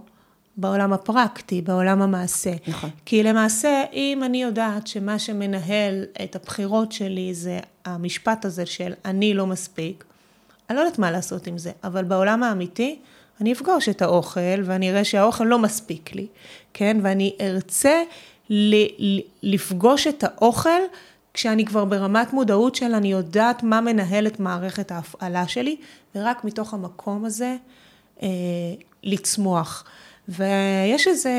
בעולם הפרקטי, בעולם המעשה. נכון. כי למעשה, אם אני יודעת שמה שמנהל את הבחירות שלי זה המשפט הזה של אני לא מספיק, אני לא יודעת מה לעשות עם זה, אבל בעולם האמיתי, אני אפגוש את האוכל ואני אראה שהאוכל לא מספיק לי, כן? ואני ארצה ל- לפגוש את האוכל כשאני כבר ברמת מודעות של אני יודעת מה מנהל את מערכת ההפעלה שלי, ורק מתוך המקום הזה אה, לצמוח. ויש איזה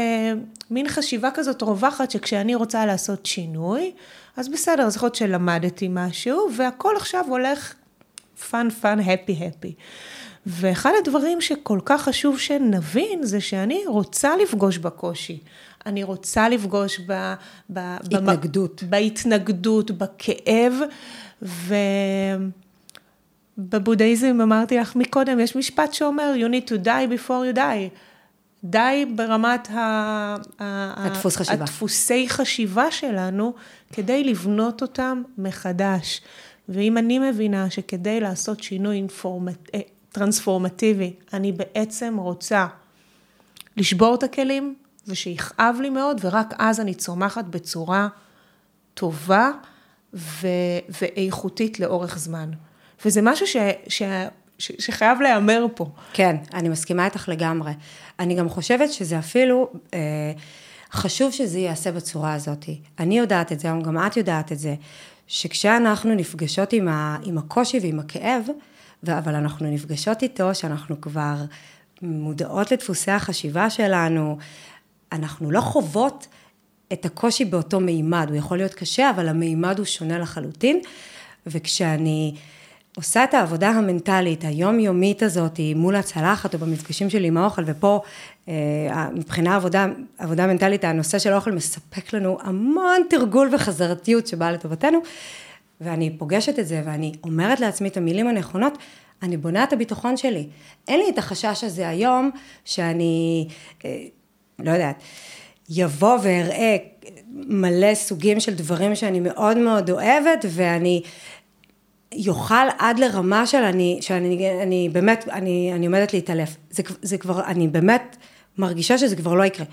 מין חשיבה כזאת רווחת שכשאני רוצה לעשות שינוי, אז בסדר, להיות שלמדתי משהו, והכל עכשיו הולך fun fun, happy happy. ואחד הדברים שכל כך חשוב שנבין, זה שאני רוצה לפגוש בקושי. אני רוצה לפגוש ב... ב התנגדות. ב, בהתנגדות, בכאב, ובבודהיזם אמרתי לך מקודם, יש משפט שאומר, you need to die before you die. די ברמת ה... הדפוס חשיבה. הדפוסי חשיבה שלנו, כדי לבנות אותם מחדש. ואם אני מבינה שכדי לעשות שינוי אינפורמט... אה, טרנספורמטיבי, אני בעצם רוצה לשבור את הכלים, ושיכאב לי מאוד, ורק אז אני צומחת בצורה טובה ו... ואיכותית לאורך זמן. וזה משהו ש... ש... ש... שחייב להיאמר פה. כן, אני מסכימה איתך לגמרי. אני גם חושבת שזה אפילו, אה, חשוב שזה ייעשה בצורה הזאת. אני יודעת את זה, גם את יודעת את זה, שכשאנחנו נפגשות עם, ה... עם הקושי ועם הכאב, אבל אנחנו נפגשות איתו, שאנחנו כבר מודעות לדפוסי החשיבה שלנו, אנחנו לא חוות את הקושי באותו מימד, הוא יכול להיות קשה, אבל המימד הוא שונה לחלוטין, וכשאני עושה את העבודה המנטלית, היומיומית הזאת, מול הצלחת או במפגשים שלי עם האוכל, ופה אה, מבחינה עבודה, עבודה מנטלית, הנושא של האוכל מספק לנו המון תרגול וחזרתיות שבאה לטובתנו, ואני פוגשת את זה, ואני אומרת לעצמי את המילים הנכונות, אני בונה את הביטחון שלי. אין לי את החשש הזה היום, שאני, אה, לא יודעת, יבוא ואראה מלא סוגים של דברים שאני מאוד מאוד אוהבת, ואני יאכל עד לרמה של אני, שאני אני באמת, אני, אני עומדת להתעלף. זה, זה כבר, אני באמת מרגישה שזה כבר לא יקרה.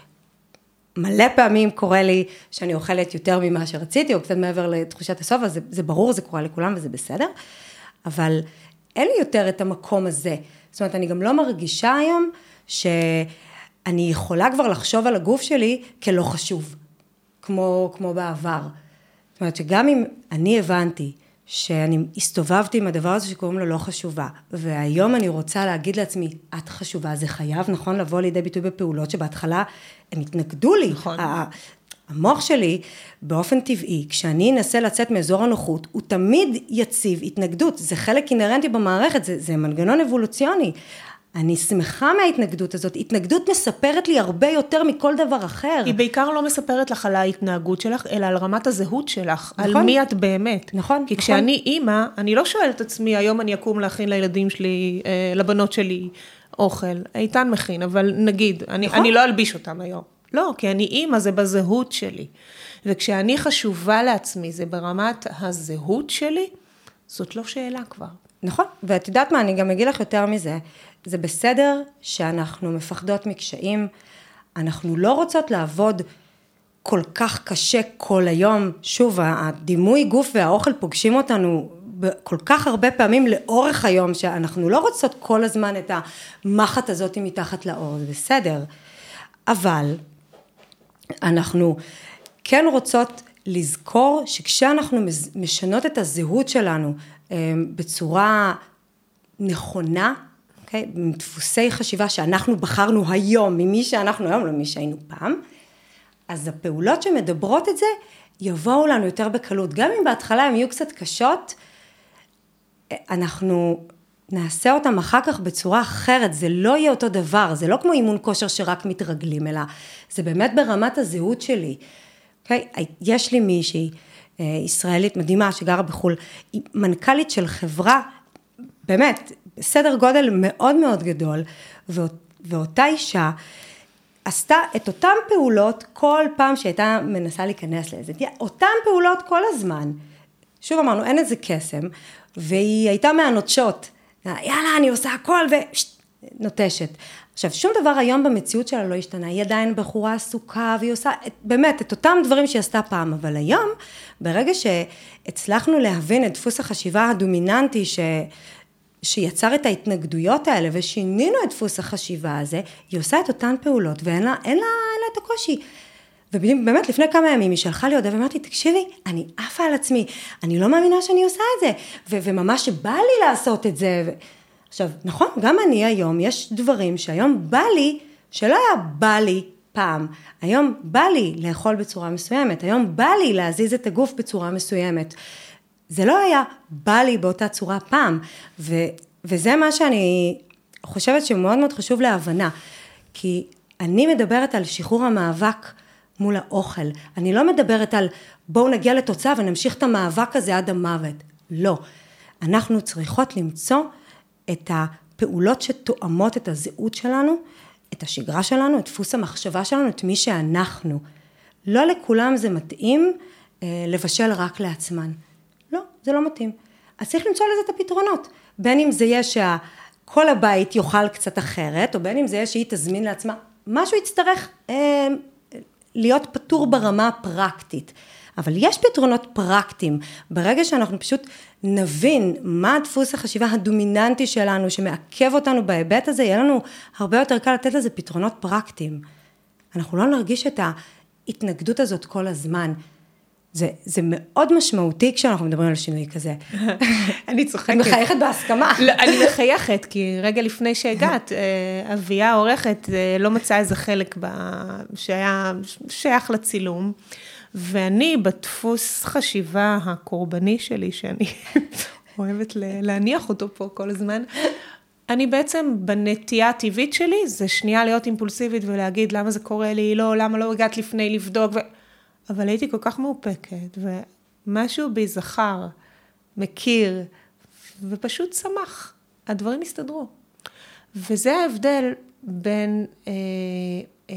מלא פעמים קורה לי שאני אוכלת יותר ממה שרציתי, או קצת מעבר לתחושת הסוף, אז זה, זה ברור, זה קורה לכולם וזה בסדר, אבל אין לי יותר את המקום הזה. זאת אומרת, אני גם לא מרגישה היום שאני יכולה כבר לחשוב על הגוף שלי כלא חשוב, כמו, כמו בעבר. זאת אומרת, שגם אם אני הבנתי שאני הסתובבתי עם הדבר הזה שקוראים לו לא חשובה, והיום אני רוצה להגיד לעצמי, את חשובה, זה חייב, נכון, לבוא לידי ביטוי בפעולות שבהתחלה הם התנגדו לי. נכון. המוח שלי, באופן טבעי, כשאני אנסה לצאת מאזור הנוחות, הוא תמיד יציב התנגדות, זה חלק אינהרנטי במערכת, זה, זה מנגנון אבולוציוני. אני שמחה מההתנגדות הזאת, התנגדות מספרת לי הרבה יותר מכל דבר אחר. היא בעיקר לא מספרת לך על ההתנהגות שלך, אלא על רמת הזהות שלך, נכון. על מי את באמת. נכון, כי נכון. כשאני אימא, אני לא שואלת את עצמי, היום אני אקום להכין לילדים שלי, אה, לבנות שלי, אוכל. איתן מכין, אבל נגיד, אני, נכון. אני לא אלביש אותם היום. לא, כי אני אימא, זה בזהות שלי. וכשאני חשובה לעצמי, זה ברמת הזהות שלי, זאת לא שאלה כבר. נכון, ואת יודעת מה, אני גם אגיד לך יותר מזה. זה בסדר שאנחנו מפחדות מקשיים, אנחנו לא רוצות לעבוד כל כך קשה כל היום. שוב, הדימוי גוף והאוכל פוגשים אותנו כל כך הרבה פעמים לאורך היום, שאנחנו לא רוצות כל הזמן את המחט הזאת מתחת לאור, זה בסדר. אבל אנחנו כן רוצות לזכור שכשאנחנו משנות את הזהות שלנו בצורה נכונה, אוקיי? עם דפוסי חשיבה שאנחנו בחרנו היום, ממי שאנחנו היום, לא ממי שהיינו פעם, אז הפעולות שמדברות את זה, יבואו לנו יותר בקלות. גם אם בהתחלה הן יהיו קצת קשות, אנחנו נעשה אותם אחר כך בצורה אחרת, זה לא יהיה אותו דבר, זה לא כמו אימון כושר שרק מתרגלים, אלא זה באמת ברמת הזהות שלי. אוקיי? יש לי מישהי, ישראלית מדהימה, שגרה בחו"ל, היא מנכ"לית של חברה, באמת, סדר גודל מאוד מאוד גדול, ואותה אישה עשתה את אותן פעולות כל פעם שהייתה מנסה להיכנס לאיזה, אותן פעולות כל הזמן. שוב אמרנו, אין איזה קסם, והיא הייתה מהנוטשות. יאללה, אני עושה הכל, ונוטשת. עכשיו, שום דבר היום במציאות שלה לא השתנה, היא עדיין בחורה עסוקה, והיא עושה את, באמת את אותם דברים שהיא עשתה פעם, אבל היום, ברגע שהצלחנו להבין את דפוס החשיבה הדומיננטי ש... שיצר את ההתנגדויות האלה ושינינו את דפוס החשיבה הזה, היא עושה את אותן פעולות ואין לה, אין לה, אין לה את הקושי. ובאמת לפני כמה ימים היא שלחה לי הודעה ואמרתי, תקשיבי, אני עפה על עצמי, אני לא מאמינה שאני עושה את זה, ו- וממש בא לי לעשות את זה. ו- עכשיו, נכון, גם אני היום, יש דברים שהיום בא לי, שלא היה בא לי פעם, היום בא לי לאכול בצורה מסוימת, היום בא לי להזיז את הגוף בצורה מסוימת. זה לא היה בא לי באותה צורה פעם, ו- וזה מה שאני חושבת שמאוד מאוד חשוב להבנה, כי אני מדברת על שחרור המאבק מול האוכל. אני לא מדברת על בואו נגיע לתוצאה ונמשיך את המאבק הזה עד המוות. לא. אנחנו צריכות למצוא את הפעולות שתואמות את הזהות שלנו, את השגרה שלנו, את דפוס המחשבה שלנו, את מי שאנחנו. לא לכולם זה מתאים אה, לבשל רק לעצמן. לא, זה לא מתאים. אז צריך למצוא לזה את הפתרונות. בין אם זה יהיה שכל הבית יאכל קצת אחרת, או בין אם זה יהיה שהיא תזמין לעצמה. משהו יצטרך אה, להיות פתור ברמה הפרקטית. אבל יש פתרונות פרקטיים. ברגע שאנחנו פשוט נבין מה דפוס החשיבה הדומיננטי שלנו, שמעכב אותנו בהיבט הזה, יהיה לנו הרבה יותר קל לתת לזה פתרונות פרקטיים. אנחנו לא נרגיש את ההתנגדות הזאת כל הזמן. זה, זה מאוד משמעותי כשאנחנו מדברים על שינוי כזה. אני צוחקת. אני מחייכת בהסכמה. לא, אני מחייכת, כי רגע לפני שהגעת, אה, אביה העורכת אה, לא מצאה איזה חלק ב... שהיה שייך לצילום, ואני בדפוס חשיבה הקורבני שלי, שאני אוהבת להניח אותו פה כל הזמן, אני בעצם בנטייה הטבעית שלי, זה שנייה להיות אימפולסיבית ולהגיד למה זה קורה לי, לא, למה לא הגעת לפני לבדוק. ו... אבל הייתי כל כך מאופקת, ומשהו בי זכר, מכיר, ופשוט שמח. הדברים הסתדרו. וזה ההבדל בין, אה, אה,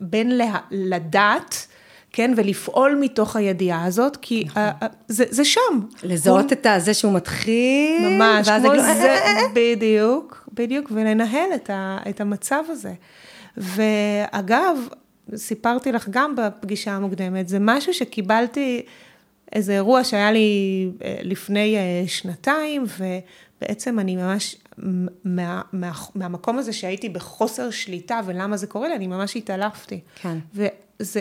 בין לה, לדעת, כן, ולפעול מתוך הידיעה הזאת, כי נכון. ה, ה, זה, זה שם. לזהות הוא... את זה שהוא מתחיל, ממש, כמו זה, זה, בדיוק, בדיוק, ולנהל את, ה, את המצב הזה. ואגב, סיפרתי לך גם בפגישה המוקדמת, זה משהו שקיבלתי, איזה אירוע שהיה לי אה, לפני אה, שנתיים, ובעצם אני ממש, מה, מה, מהמקום הזה שהייתי בחוסר שליטה ולמה זה קורה לי, אני ממש התעלפתי. כן. וזה,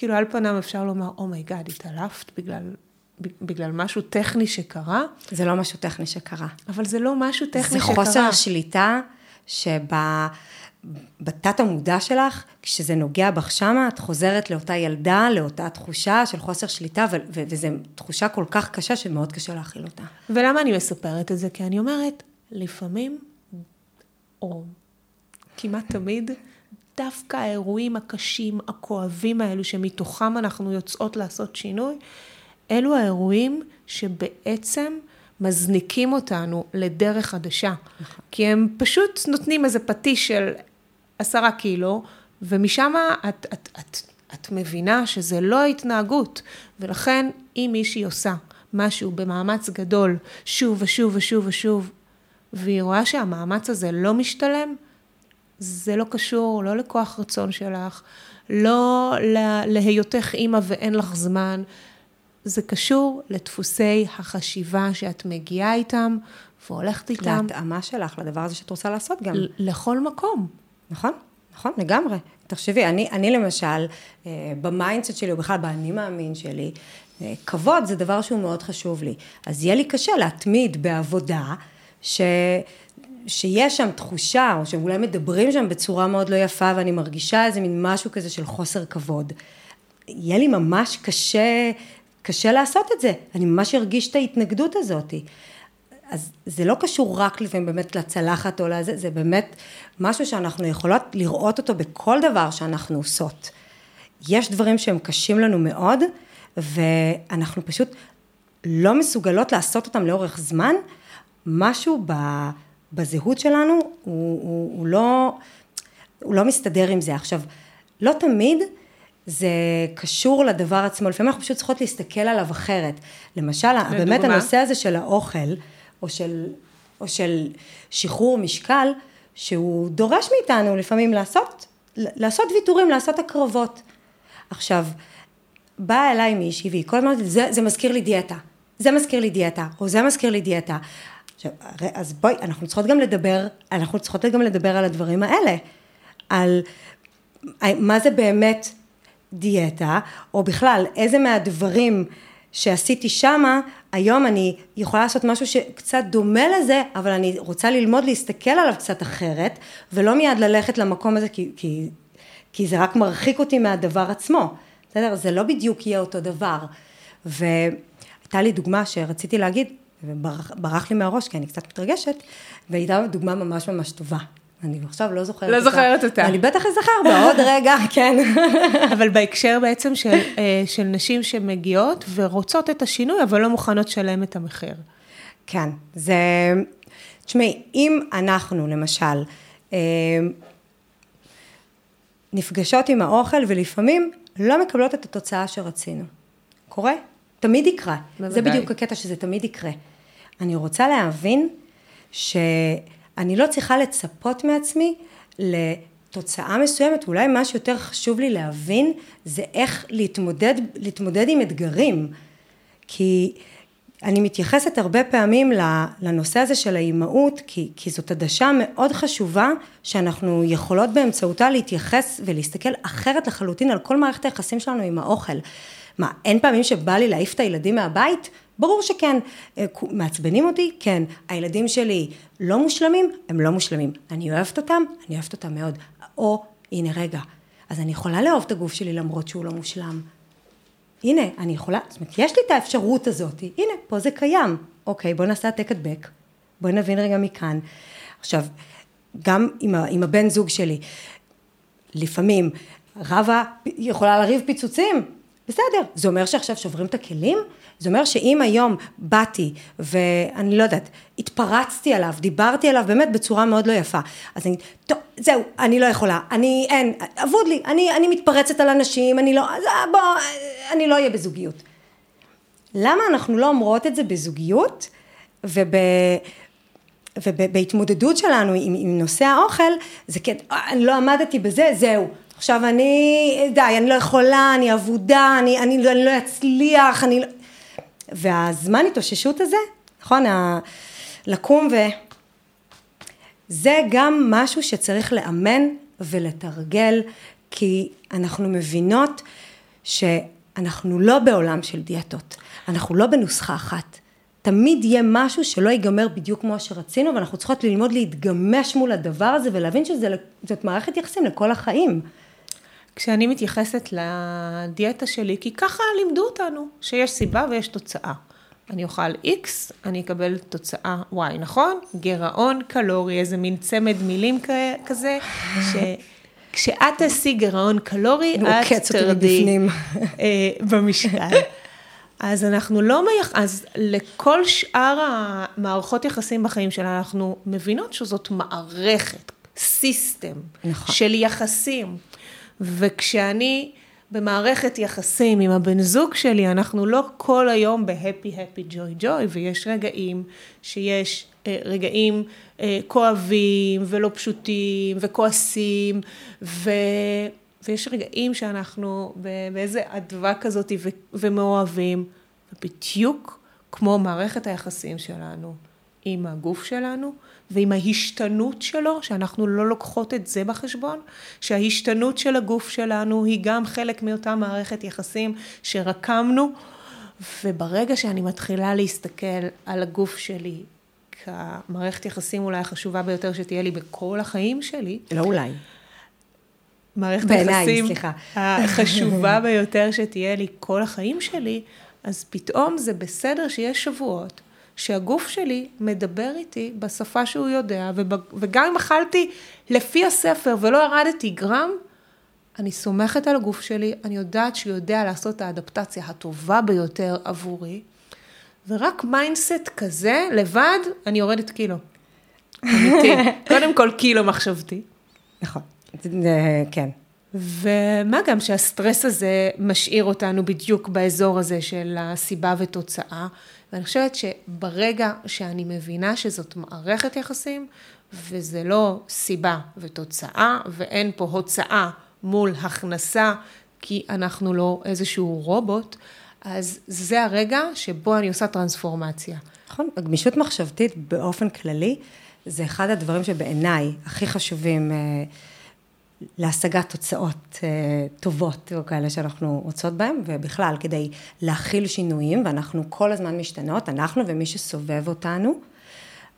כאילו על פניו אפשר לומר, oh my god, התעלפת בגלל... בגלל משהו טכני שקרה. זה לא משהו טכני שקרה. אבל זה לא משהו טכני זה שקרה. זה חוסר שליטה שבה... בתת המודע שלך, כשזה נוגע בך שמה, את חוזרת לאותה ילדה, לאותה תחושה של חוסר שליטה, ו- ו- וזו תחושה כל כך קשה שמאוד קשה להכיל אותה. ולמה אני מספרת את זה? כי אני אומרת, לפעמים, או כמעט תמיד, דווקא האירועים הקשים, הכואבים האלו, שמתוכם אנחנו יוצאות לעשות שינוי, אלו האירועים שבעצם מזניקים אותנו לדרך חדשה. נכון. כי הם פשוט נותנים איזה פטיש של עשרה קילו, ומשם את, את, את, את מבינה שזה לא ההתנהגות, ולכן אם מישהי עושה משהו במאמץ גדול, שוב ושוב ושוב ושוב, והיא רואה שהמאמץ הזה לא משתלם, זה לא קשור לא לכוח רצון שלך, לא להיותך אימא ואין לך זמן, זה קשור לדפוסי החשיבה שאת מגיעה איתם והולכת איתם. להתאמה שלך לדבר הזה שאת רוצה לעשות גם. לכל מקום. נכון, נכון, לגמרי. תחשבי, אני, אני למשל, אה, ב mindset שלי, או בכלל באני מאמין שלי, אה, כבוד זה דבר שהוא מאוד חשוב לי. אז יהיה לי קשה להתמיד בעבודה, ש... שיש שם תחושה, או שאולי מדברים שם בצורה מאוד לא יפה, ואני מרגישה איזה מין משהו כזה של חוסר כבוד. יהיה לי ממש קשה, קשה לעשות את זה. אני ממש ארגיש את ההתנגדות הזאת. אז זה לא קשור רק לפעמים באמת לצלחת או לזה, זה באמת משהו שאנחנו יכולות לראות אותו בכל דבר שאנחנו עושות. יש דברים שהם קשים לנו מאוד, ואנחנו פשוט לא מסוגלות לעשות אותם לאורך זמן, משהו בזהות שלנו, הוא, הוא, הוא, לא, הוא לא מסתדר עם זה. עכשיו, לא תמיד זה קשור לדבר עצמו, לפעמים אנחנו פשוט צריכות להסתכל עליו אחרת. למשל, לדוגמה? באמת הנושא הזה של האוכל, או של, או של שחרור משקל, שהוא דורש מאיתנו לפעמים לעשות, לעשות ויתורים, לעשות הקרבות. עכשיו, באה אליי מישהי והיא כל הזמן, זה, זה מזכיר לי דיאטה, זה מזכיר לי דיאטה, או זה מזכיר לי דיאטה. עכשיו, אז בואי, אנחנו צריכות גם לדבר, אנחנו צריכות גם לדבר על הדברים האלה, על מה זה באמת דיאטה, או בכלל, איזה מהדברים שעשיתי שמה, היום אני יכולה לעשות משהו שקצת דומה לזה, אבל אני רוצה ללמוד להסתכל עליו קצת אחרת, ולא מיד ללכת למקום הזה, כי, כי, כי זה רק מרחיק אותי מהדבר עצמו. בסדר? זה לא בדיוק יהיה אותו דבר. והייתה לי דוגמה שרציתי להגיד, וברח לי מהראש כי אני קצת מתרגשת, והייתה דוגמה ממש ממש טובה. אני עכשיו לא זוכרת לא אותה. לא זוכרת אותה. אני בטח אזכר בעוד רגע, כן. אבל בהקשר בעצם של, אה, של נשים שמגיעות ורוצות את השינוי, אבל לא מוכנות לשלם את המחיר. כן, זה... תשמעי, אם אנחנו למשל אה, נפגשות עם האוכל ולפעמים לא מקבלות את התוצאה שרצינו. קורה? תמיד יקרה. בוודאי. זה בדיוק הקטע שזה תמיד יקרה. אני רוצה להבין שאני לא צריכה לצפות מעצמי לתוצאה מסוימת, אולי מה שיותר חשוב לי להבין זה איך להתמודד, להתמודד עם אתגרים. כי אני מתייחסת הרבה פעמים לנושא הזה של האימהות, כי, כי זאת עדשה מאוד חשובה, שאנחנו יכולות באמצעותה להתייחס ולהסתכל אחרת לחלוטין על כל מערכת היחסים שלנו עם האוכל. מה, אין פעמים שבא לי להעיף את הילדים מהבית? ברור שכן. אה, מעצבנים אותי? כן. הילדים שלי לא מושלמים? הם לא מושלמים. אני אוהבת אותם? אני אוהבת אותם מאוד. או, הנה רגע, אז אני יכולה לאהוב את הגוף שלי למרות שהוא לא מושלם. הנה, אני יכולה, זאת אומרת, יש לי את האפשרות הזאת, הנה, פה זה קיים. אוקיי, בוא נעשה העתק הדבק, בואי נבין רגע מכאן. עכשיו, גם עם, ה, עם הבן זוג שלי, לפעמים רבה יכולה לריב פיצוצים, בסדר, זה אומר שעכשיו שוברים את הכלים? זה אומר שאם היום באתי ואני לא יודעת, התפרצתי עליו, דיברתי עליו באמת בצורה מאוד לא יפה, אז אני, טוב, זהו, אני לא יכולה, אני, אין, אבוד לי, אני, אני מתפרצת על אנשים, אני לא, אז אה, בוא, אני לא אהיה בזוגיות. למה אנחנו לא אומרות את זה בזוגיות וב... ובהתמודדות שלנו עם, עם נושא האוכל, זה כן, אני לא עמדתי בזה, זהו. עכשיו אני, די, אני לא יכולה, אני אבודה, אני, אני, אני לא אצליח, אני לא... והזמן התאוששות הזה, נכון, ה... לקום ו... זה גם משהו שצריך לאמן ולתרגל, כי אנחנו מבינות שאנחנו לא בעולם של דיאטות, אנחנו לא בנוסחה אחת. תמיד יהיה משהו שלא ייגמר בדיוק כמו שרצינו, ואנחנו צריכות ללמוד להתגמש מול הדבר הזה ולהבין שזאת מערכת יחסים לכל החיים. כשאני מתייחסת לדיאטה שלי, כי ככה לימדו אותנו, שיש סיבה ויש תוצאה. אני אוכל X, אני אקבל תוצאה Y, נכון? גירעון קלורי, איזה מין צמד מילים כזה, שכשאת תעשי גירעון קלורי, את תרדי אה, במשקל. אז אנחנו לא מייח... אז לכל שאר המערכות יחסים בחיים שלנו, אנחנו מבינות שזאת מערכת, סיסטם, נכון. של יחסים. וכשאני במערכת יחסים עם הבן זוג שלי, אנחנו לא כל היום בהפי הפי ג'וי ג'וי, ויש רגעים שיש אה, רגעים אה, כואבים ולא פשוטים וכועסים, ו... ויש רגעים שאנחנו באיזה אדווה כזאת ו... ומאוהבים, ובדיוק כמו מערכת היחסים שלנו עם הגוף שלנו, ועם ההשתנות שלו, שאנחנו לא לוקחות את זה בחשבון, שההשתנות של הגוף שלנו היא גם חלק מאותה מערכת יחסים שרקמנו, וברגע שאני מתחילה להסתכל על הגוף שלי כמערכת יחסים אולי החשובה ביותר שתהיה לי בכל החיים שלי. לא אולי. מערכת היחסים החשובה ביותר שתהיה לי כל החיים שלי, אז פתאום זה בסדר שיש שבועות שהגוף שלי מדבר איתי בשפה שהוא יודע, וגם אם אכלתי לפי הספר ולא ירדתי גרם, אני סומכת על הגוף שלי, אני יודעת שהוא יודע לעשות את האדפטציה הטובה ביותר עבורי, ורק mindset כזה, לבד, אני יורדת קילו. אמיתי. קודם כל קילו מחשבתי. נכון, כן. ומה גם שהסטרס הזה משאיר אותנו בדיוק באזור הזה של הסיבה ותוצאה, ואני חושבת שברגע שאני מבינה שזאת מערכת יחסים, וזה לא סיבה ותוצאה, ואין פה הוצאה מול הכנסה, כי אנחנו לא איזשהו רובוט, אז זה הרגע שבו אני עושה טרנספורמציה. נכון, הגמישות מחשבתית באופן כללי, זה אחד הדברים שבעיניי הכי חשובים. להשגת תוצאות אה, טובות או כאלה שאנחנו רוצות בהן, ובכלל כדי להכיל שינויים, ואנחנו כל הזמן משתנות, אנחנו ומי שסובב אותנו,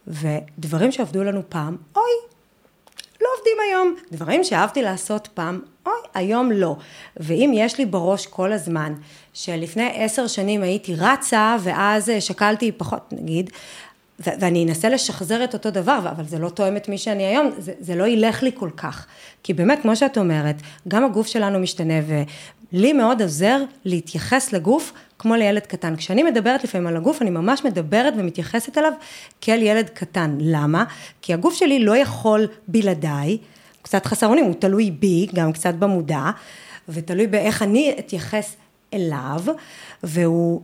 ודברים שעבדו לנו פעם, אוי, לא עובדים היום. דברים שאהבתי לעשות פעם, אוי, היום לא. ואם יש לי בראש כל הזמן, שלפני עשר שנים הייתי רצה, ואז אה, שקלתי פחות, נגיד, ואני אנסה לשחזר את אותו דבר, אבל זה לא תואם את מי שאני היום, זה, זה לא ילך לי כל כך. כי באמת, כמו שאת אומרת, גם הגוף שלנו משתנה, ולי מאוד עוזר להתייחס לגוף כמו לילד קטן. כשאני מדברת לפעמים על הגוף, אני ממש מדברת ומתייחסת אליו כאל ילד קטן. למה? כי הגוף שלי לא יכול בלעדיי, קצת חסר אונים, הוא תלוי בי, גם קצת במודע, ותלוי באיך אני אתייחס אליו, והוא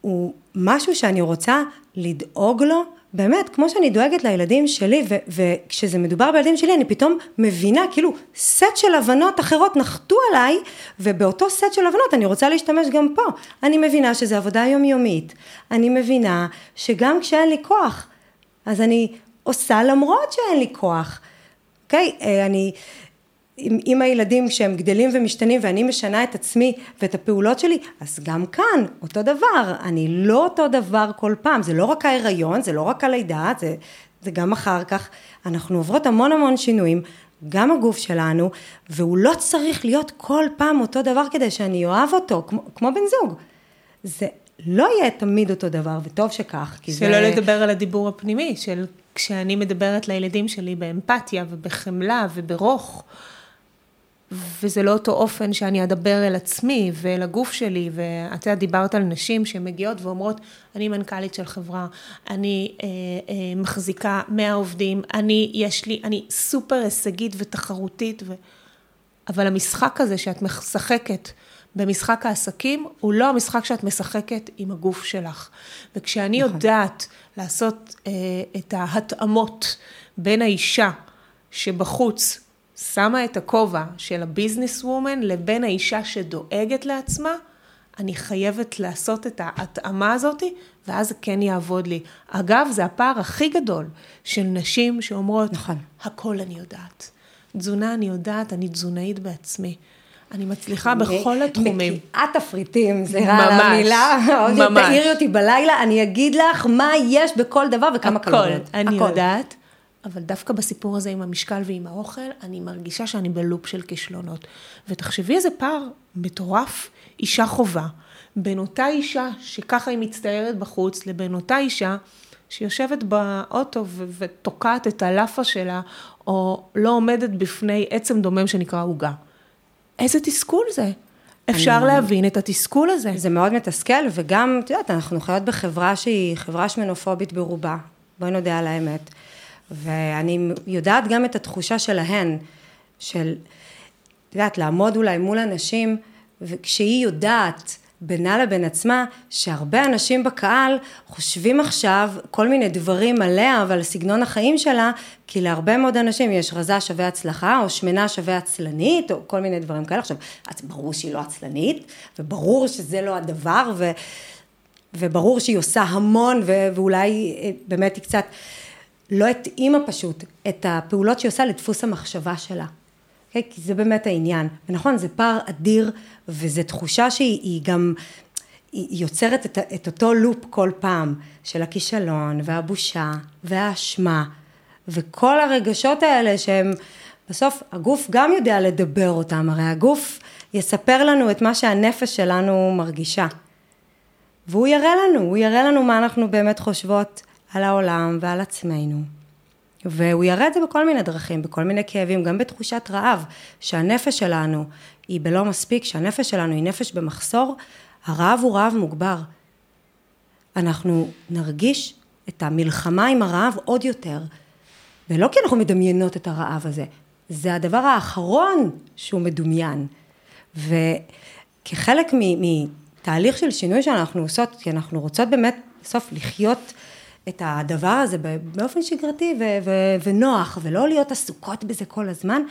הוא משהו שאני רוצה לדאוג לו, באמת, כמו שאני דואגת לילדים שלי, ו- וכשזה מדובר בילדים שלי, אני פתאום מבינה, כאילו, סט של הבנות אחרות נחתו עליי, ובאותו סט של הבנות אני רוצה להשתמש גם פה. אני מבינה שזו עבודה יומיומית. אני מבינה שגם כשאין לי כוח, אז אני עושה למרות שאין לי כוח. אוקיי? Okay? אה, אני... עם, עם הילדים שהם גדלים ומשתנים ואני משנה את עצמי ואת הפעולות שלי, אז גם כאן אותו דבר, אני לא אותו דבר כל פעם, זה לא רק ההיריון, זה לא רק הלידה, זה, זה גם אחר כך, אנחנו עוברות המון המון שינויים, גם הגוף שלנו, והוא לא צריך להיות כל פעם אותו דבר כדי שאני אוהב אותו, כמו, כמו בן זוג. זה לא יהיה תמיד אותו דבר, וטוב שכך, כי שלא זה... שלא לדבר על הדיבור הפנימי, של כשאני מדברת לילדים שלי באמפתיה ובחמלה וברוך. וזה לא אותו אופן שאני אדבר אל עצמי ואל הגוף שלי, ואת יודעת, דיברת על נשים שמגיעות ואומרות, אני מנכ"לית של חברה, אני אה, אה, מחזיקה 100 עובדים, אני, יש לי, אני סופר הישגית ותחרותית, ו... אבל המשחק הזה שאת משחקת במשחק העסקים, הוא לא המשחק שאת משחקת עם הגוף שלך. וכשאני נכון. יודעת לעשות אה, את ההתאמות בין האישה שבחוץ שמה את הכובע של הביזנס וומן לבין האישה שדואגת לעצמה, אני חייבת לעשות את ההתאמה הזאת, ואז זה כן יעבוד לי. אגב, זה הפער הכי גדול של נשים שאומרות, נכון. הכל אני יודעת. תזונה אני יודעת, אני תזונאית בעצמי. אני מצליחה בכל התחומים. מקיאת תפריטים, זה רע המילה. ממש. תעירי אותי בלילה, אני אגיד לך מה יש בכל דבר וכמה קלוריות. הכל, אני יודעת. אבל דווקא בסיפור הזה עם המשקל ועם האוכל, אני מרגישה שאני בלופ של כישלונות. ותחשבי איזה פער מטורף, אישה חובה, בין אותה אישה שככה היא מצטיירת בחוץ, לבין אותה אישה שיושבת באוטו ותוקעת את הלאפה שלה, או לא עומדת בפני עצם דומם שנקרא עוגה. איזה תסכול זה. אפשר אני... להבין את התסכול הזה. זה מאוד מתסכל, וגם, את יודעת, אנחנו חיות בחברה שהיא חברה שמנופובית ברובה. בואי נודה על האמת. ואני יודעת גם את התחושה שלהן, של את יודעת, לעמוד אולי מול אנשים, וכשהיא יודעת בינה לבין עצמה, שהרבה אנשים בקהל חושבים עכשיו כל מיני דברים עליה ועל סגנון החיים שלה, כי להרבה מאוד אנשים יש רזה שווה הצלחה, או שמנה שווה עצלנית, או כל מיני דברים כאלה. עכשיו, ברור שהיא לא עצלנית, וברור שזה לא הדבר, ו, וברור שהיא עושה המון, ו, ואולי אה, באמת היא קצת לא התאימה פשוט את הפעולות שהיא עושה לדפוס המחשבה שלה. Okay, כי זה באמת העניין. ונכון, זה פער אדיר, וזו תחושה שהיא גם, היא יוצרת את, את אותו לופ כל פעם, של הכישלון, והבושה, והאשמה, וכל הרגשות האלה שהם, בסוף הגוף גם יודע לדבר אותם, הרי הגוף יספר לנו את מה שהנפש שלנו מרגישה. והוא יראה לנו, הוא יראה לנו מה אנחנו באמת חושבות על העולם ועל עצמנו. והוא יראה את זה בכל מיני דרכים, בכל מיני כאבים, גם בתחושת רעב, שהנפש שלנו היא בלא מספיק, שהנפש שלנו היא נפש במחסור, הרעב הוא רעב מוגבר. אנחנו נרגיש את המלחמה עם הרעב עוד יותר, ולא כי אנחנו מדמיינות את הרעב הזה, זה הדבר האחרון שהוא מדומיין. וכחלק מתהליך של שינוי שאנחנו עושות, כי אנחנו רוצות באמת בסוף לחיות את הדבר הזה באופן שגרתי ו- ו- ונוח, ולא להיות עסוקות בזה כל הזמן,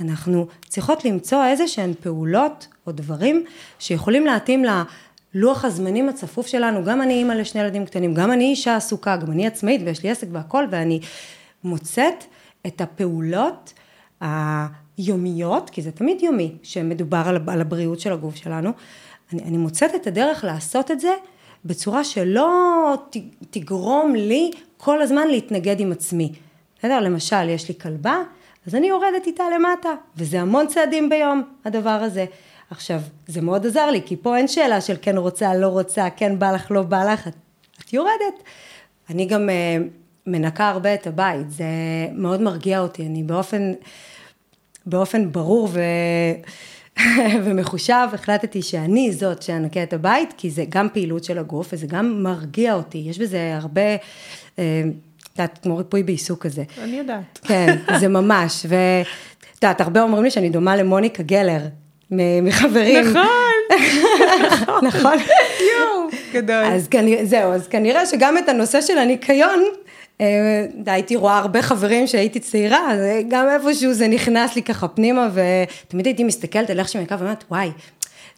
אנחנו צריכות למצוא איזה שהן פעולות או דברים שיכולים להתאים ללוח הזמנים הצפוף שלנו, גם אני אימא לשני ילדים קטנים, גם אני אישה עסוקה, גם אני עצמאית ויש לי עסק והכל, ואני מוצאת את הפעולות היומיות, כי זה תמיד יומי, שמדובר על, על הבריאות של הגוף שלנו, אני, אני מוצאת את הדרך לעשות את זה בצורה שלא תגרום לי כל הזמן להתנגד עם עצמי. בסדר? למשל, יש לי כלבה, אז אני יורדת איתה למטה, וזה המון צעדים ביום, הדבר הזה. עכשיו, זה מאוד עזר לי, כי פה אין שאלה של כן רוצה, לא רוצה, כן בא לך, לא בא לך, את, את יורדת. אני גם uh, מנקה הרבה את הבית, זה מאוד מרגיע אותי, אני באופן, באופן ברור ו... ומחושב, החלטתי שאני זאת שאנקה את הבית, כי זה גם פעילות של הגוף וזה גם מרגיע אותי, יש בזה הרבה, אה, את יודעת, כמו ריפוי בעיסוק כזה. אני יודעת. כן, זה ממש, ואת יודעת, הרבה אומרים לי שאני דומה למוניקה גלר, מחברים. נכון. נכון. יואו, גדול. אז זהו, אז כנראה שגם את הנושא של הניקיון, אה, הייתי רואה הרבה חברים שהייתי צעירה, גם איפשהו זה נכנס לי ככה פנימה, ותמיד הייתי מסתכלת על איך שהיא מקווה, ואומרת, וואי,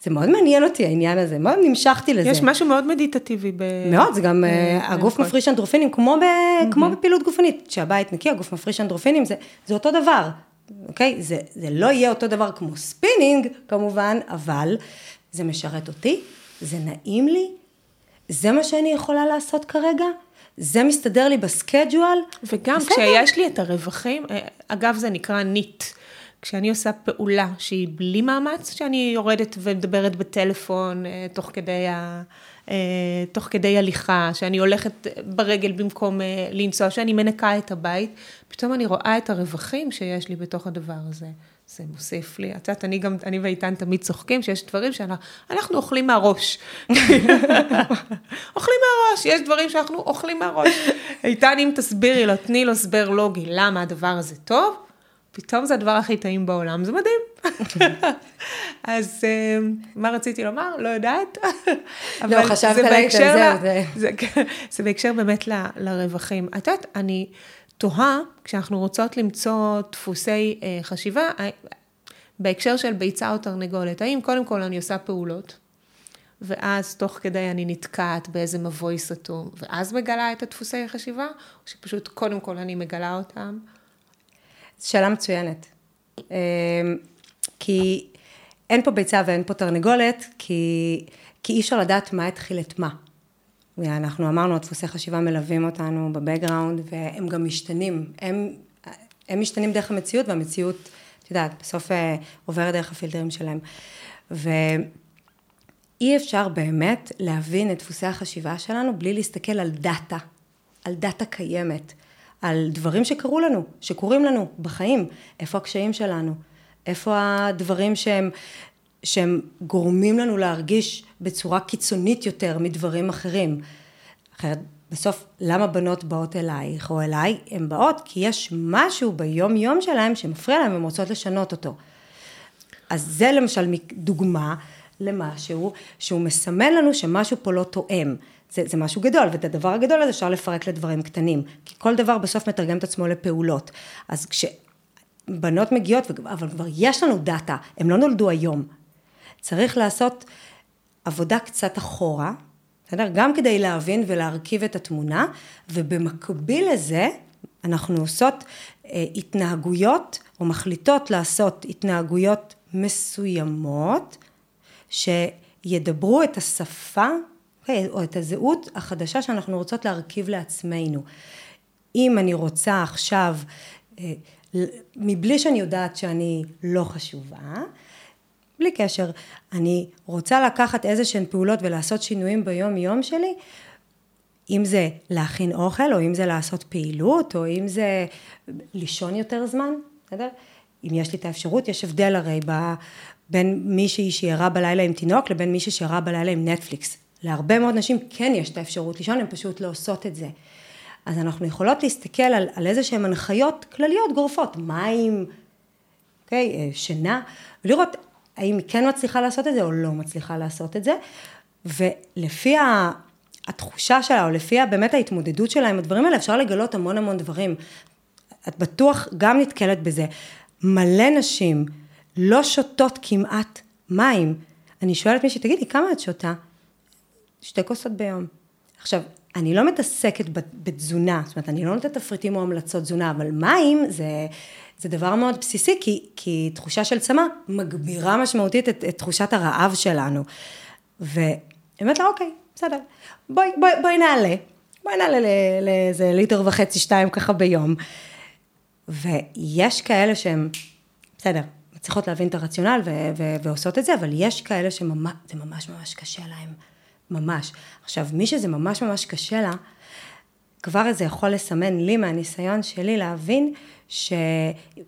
זה מאוד מעניין אותי העניין הזה, מאוד נמשכתי לזה. יש משהו מאוד מדיטטיבי ב... מאוד, זה גם אה, הגוף נכון. מפריש אנדרופינים, כמו, ב... כמו בפעילות גופנית, כשהבית נקי, הגוף מפריש אנדרופינים, זה, זה אותו דבר, אוקיי? זה, זה לא יהיה אותו דבר כמו ספינינג, כמובן, אבל זה משרת אותי, זה נעים לי, זה מה שאני יכולה לעשות כרגע, זה מסתדר לי ב schedule. וגם בסדר. כשיש לי את הרווחים, אה, אגב זה נקרא NEAT. כשאני עושה פעולה שהיא בלי מאמץ, שאני יורדת ומדברת בטלפון אה, תוך כדי, ה, אה, תוך כדי הליכה, שאני הולכת ברגל במקום לנסוע, שאני מנקה את הבית, פתאום אני רואה את הרווחים שיש לי בתוך הדבר הזה. זה מוסיף לי, את יודעת, אני גם, אני ואיתן תמיד צוחקים שיש דברים שאנחנו אוכלים מהראש. אוכלים מהראש, יש דברים שאנחנו אוכלים מהראש. איתן, אם תסבירי לו, תני לו הסבר לוגי, למה הדבר הזה טוב, פתאום זה הדבר הכי טעים בעולם, זה מדהים. אז אה, מה רציתי לומר? לא יודעת. לא, חשבת עליי, זהו, זה. זה בהקשר באמת לרווחים. את יודעת, אני... תוהה, כשאנחנו רוצות למצוא דפוסי אה, חשיבה, אה, בהקשר של ביצה או תרנגולת, האם קודם כל אני עושה פעולות, ואז תוך כדי אני נתקעת באיזה מבוי סתום, ואז מגלה את הדפוסי החשיבה, או שפשוט קודם כל אני מגלה אותם? שאלה מצוינת. אה, כי אין פה ביצה ואין פה תרנגולת, כי, כי אי אפשר לדעת מה התחיל את מה. אנחנו אמרנו, דפוסי חשיבה מלווים אותנו ב background, והם גם משתנים. הם, הם משתנים דרך המציאות, והמציאות, את יודעת, בסוף אה, עוברת דרך הפילטרים שלהם. ואי אפשר באמת להבין את דפוסי החשיבה שלנו בלי להסתכל על data, על data קיימת, על דברים שקרו לנו, שקורים לנו בחיים, איפה הקשיים שלנו, איפה הדברים שהם שהם גורמים לנו להרגיש בצורה קיצונית יותר מדברים אחרים. אחרת, בסוף, למה בנות באות אלייך או אליי? הן באות כי יש משהו ביום יום שלהן שמפריע להן והן רוצות לשנות אותו. אז זה למשל דוגמה למשהו שהוא מסמן לנו שמשהו פה לא תואם. זה, זה משהו גדול, ואת הדבר הגדול הזה אפשר לפרק לדברים קטנים, כי כל דבר בסוף מתרגם את עצמו לפעולות. אז כשבנות מגיעות, אבל כבר יש לנו דאטה, הם לא נולדו היום. צריך לעשות עבודה קצת אחורה, בסדר? גם כדי להבין ולהרכיב את התמונה, ובמקביל לזה, אנחנו עושות אה, התנהגויות, או מחליטות לעשות התנהגויות מסוימות, שידברו את השפה אוקיי, או את הזהות החדשה שאנחנו רוצות להרכיב לעצמנו. אם אני רוצה עכשיו, אה, מבלי שאני יודעת שאני לא חשובה, בלי קשר, אני רוצה לקחת איזה שהן פעולות ולעשות שינויים ביום יום שלי, אם זה להכין אוכל, או אם זה לעשות פעילות, או אם זה לישון יותר זמן, בסדר? אם יש לי את האפשרות, יש הבדל הרי ב, בין מישהי שירה בלילה עם תינוק לבין מישהי שירה בלילה עם נטפליקס. להרבה מאוד נשים כן יש את האפשרות לישון, הן פשוט לא עושות את זה. אז אנחנו יכולות להסתכל על, על איזה שהן הנחיות כלליות גורפות, מים, אוקיי, אה, שינה, ולראות האם היא כן מצליחה לעשות את זה או לא מצליחה לעשות את זה, ולפי התחושה שלה, או לפי באמת ההתמודדות שלה עם הדברים האלה, אפשר לגלות המון המון דברים. את בטוח גם נתקלת בזה. מלא נשים לא שותות כמעט מים. אני שואלת מישהי, תגידי, כמה את שותה? שתי כוסות ביום. עכשיו, אני לא מתעסקת בתזונה, זאת אומרת, אני לא נותנת תפריטים או המלצות תזונה, אבל מים זה, זה דבר מאוד בסיסי, כי, כי תחושה של צמא מגבירה משמעותית את, את תחושת הרעב שלנו. ואני אומרת לה, אוקיי, בסדר, בואי, בואי, בואי נעלה, בואי נעלה לאיזה ליטר וחצי, שתיים ככה ביום. ויש כאלה שהם, בסדר, מצליחות להבין את הרציונל ו- ו- ועושות את זה, אבל יש כאלה שזה ממש ממש קשה להם. ממש. עכשיו, מי שזה ממש ממש קשה לה, כבר זה יכול לסמן לי מהניסיון שלי להבין שכנראה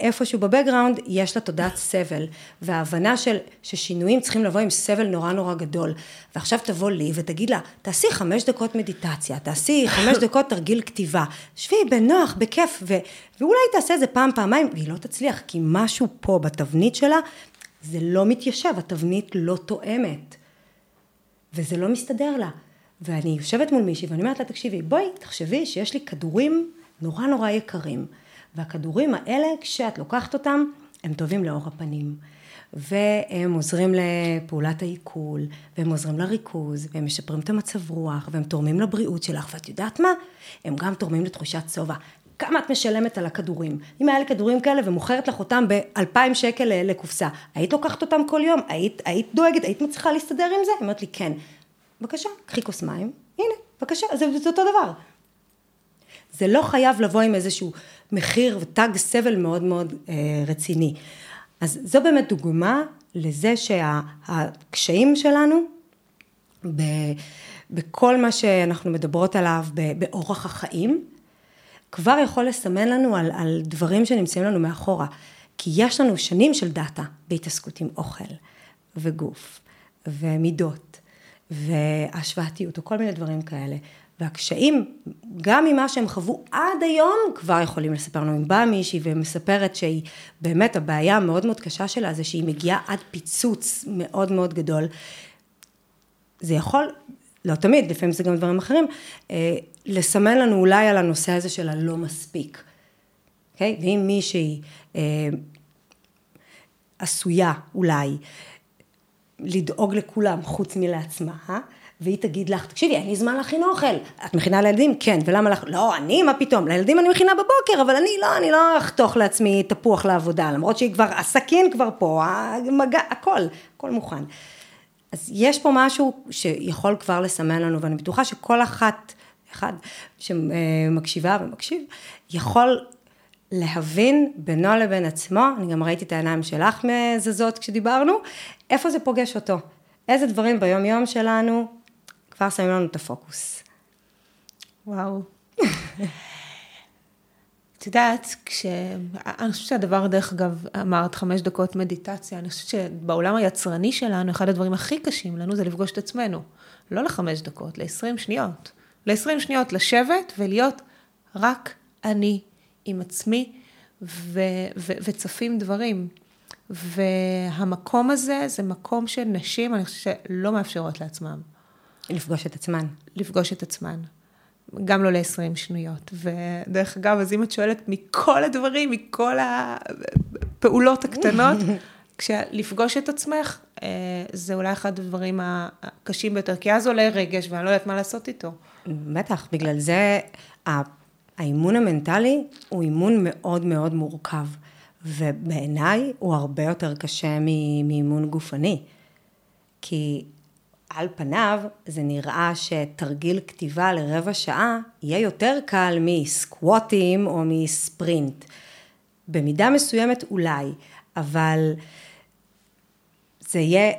איפשהו בבקגראונד יש לה תודעת סבל, וההבנה של ששינויים צריכים לבוא עם סבל נורא נורא גדול. ועכשיו תבוא לי ותגיד לה, תעשי חמש דקות מדיטציה, תעשי חמש דקות תרגיל כתיבה, שבי בנוח, בכיף, ו... ואולי תעשה את זה פעם, פעמיים, והיא לא תצליח, כי משהו פה בתבנית שלה, זה לא מתיישב, התבנית לא תואמת. וזה לא מסתדר לה. ואני יושבת מול מישהי ואני אומרת לה, תקשיבי, בואי, תחשבי שיש לי כדורים נורא נורא יקרים. והכדורים האלה, כשאת לוקחת אותם, הם טובים לאור הפנים. והם עוזרים לפעולת העיכול, והם עוזרים לריכוז, והם משפרים את המצב רוח, והם תורמים לבריאות שלך, ואת יודעת מה? הם גם תורמים לתחושת שובע. כמה את משלמת על הכדורים? אם היה לי כדורים כאלה ומוכרת לך אותם באלפיים שקל לקופסה, היית לוקחת אותם כל יום? היית, היית דואגת? היית מצליחה להסתדר עם זה? היא אומרת לי, כן. בבקשה, קחי כוס מים, הנה, בבקשה, זה, זה אותו דבר. זה לא חייב לבוא עם איזשהו מחיר ותג סבל מאוד מאוד אה, רציני. אז זו באמת דוגמה לזה שהקשיים שלנו, ב, בכל מה שאנחנו מדברות עליו, באורח החיים, כבר יכול לסמן לנו על, על דברים שנמצאים לנו מאחורה. כי יש לנו שנים של דאטה בהתעסקות עם אוכל וגוף ומידות והשוואתיות או כל מיני דברים כאלה. והקשיים, גם ממה שהם חוו עד היום, כבר יכולים לספר לנו. אם באה מישהי ומספרת שהיא, באמת הבעיה המאוד מאוד קשה שלה זה שהיא מגיעה עד פיצוץ מאוד מאוד גדול. זה יכול לא תמיד, לפעמים זה גם דברים אחרים, אה, לסמן לנו אולי על הנושא הזה של הלא מספיק. אוקיי? Okay? ואם מישהי אה, עשויה אולי לדאוג לכולם חוץ מלעצמה, אה? והיא תגיד לך, תקשיבי, אין לי זמן להכין אוכל. את מכינה לילדים? כן. ולמה לך? לא, אני, מה פתאום? לילדים אני מכינה בבוקר, אבל אני לא, אני לא אחתוך לעצמי תפוח לעבודה, למרות שהיא כבר, הסכין כבר פה, המגע, הכל, הכל מוכן. אז יש פה משהו שיכול כבר לסמן לנו, ואני בטוחה שכל אחת, אחד שמקשיבה ומקשיב, יכול להבין בינו לבין עצמו, אני גם ראיתי את העיניים שלך מזזות כשדיברנו, איפה זה פוגש אותו. איזה דברים ביום יום שלנו כבר שמים לנו את הפוקוס. וואו. את יודעת, כש... אני חושבת שהדבר, דרך אגב, אמרת חמש דקות מדיטציה, אני חושבת שבעולם היצרני שלנו, אחד הדברים הכי קשים לנו זה לפגוש את עצמנו. לא לחמש דקות, ל-20 שניות. ל-20 שניות לשבת ולהיות רק אני עם עצמי, ו, ו, וצפים דברים. והמקום הזה זה מקום של נשים, אני חושבת שלא מאפשרות לעצמם. לפגוש את עצמן. לפגוש את עצמן. גם לא ל-20 שניות. ודרך אגב, אז אם את שואלת מכל הדברים, מכל הפעולות הקטנות, כשלפגוש את עצמך, אה, זה אולי אחד הדברים הקשים ביותר, כי אז עולה רגש ואני לא יודעת מה לעשות איתו. בטח, בגלל זה האימון המנטלי הוא אימון מאוד מאוד מורכב, ובעיניי הוא הרבה יותר קשה מאימון גופני. כי על פניו זה נראה שתרגיל כתיבה לרבע שעה יהיה יותר קל מסקווטים או מספרינט. במידה מסוימת אולי, אבל זה יהיה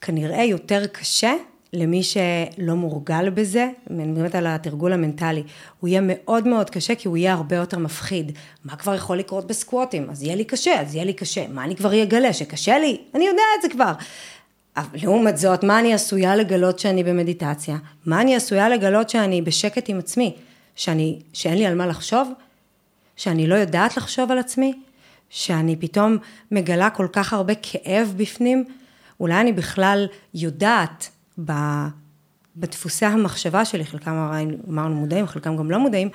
כנראה יותר קשה למי שלא מורגל בזה, אני מדברת על התרגול המנטלי, הוא יהיה מאוד מאוד קשה כי הוא יהיה הרבה יותר מפחיד. מה כבר יכול לקרות בסקווטים? אז יהיה לי קשה, אז יהיה לי קשה. מה אני כבר אגלה? שקשה לי? אני יודע את זה כבר. אבל לעומת זאת, מה אני עשויה לגלות שאני במדיטציה? מה אני עשויה לגלות שאני בשקט עם עצמי? שאני, שאין לי על מה לחשוב? שאני לא יודעת לחשוב על עצמי? שאני פתאום מגלה כל כך הרבה כאב בפנים? אולי אני בכלל יודעת בדפוסי המחשבה שלי, חלקם אמרנו מודעים, חלקם גם לא מודעים,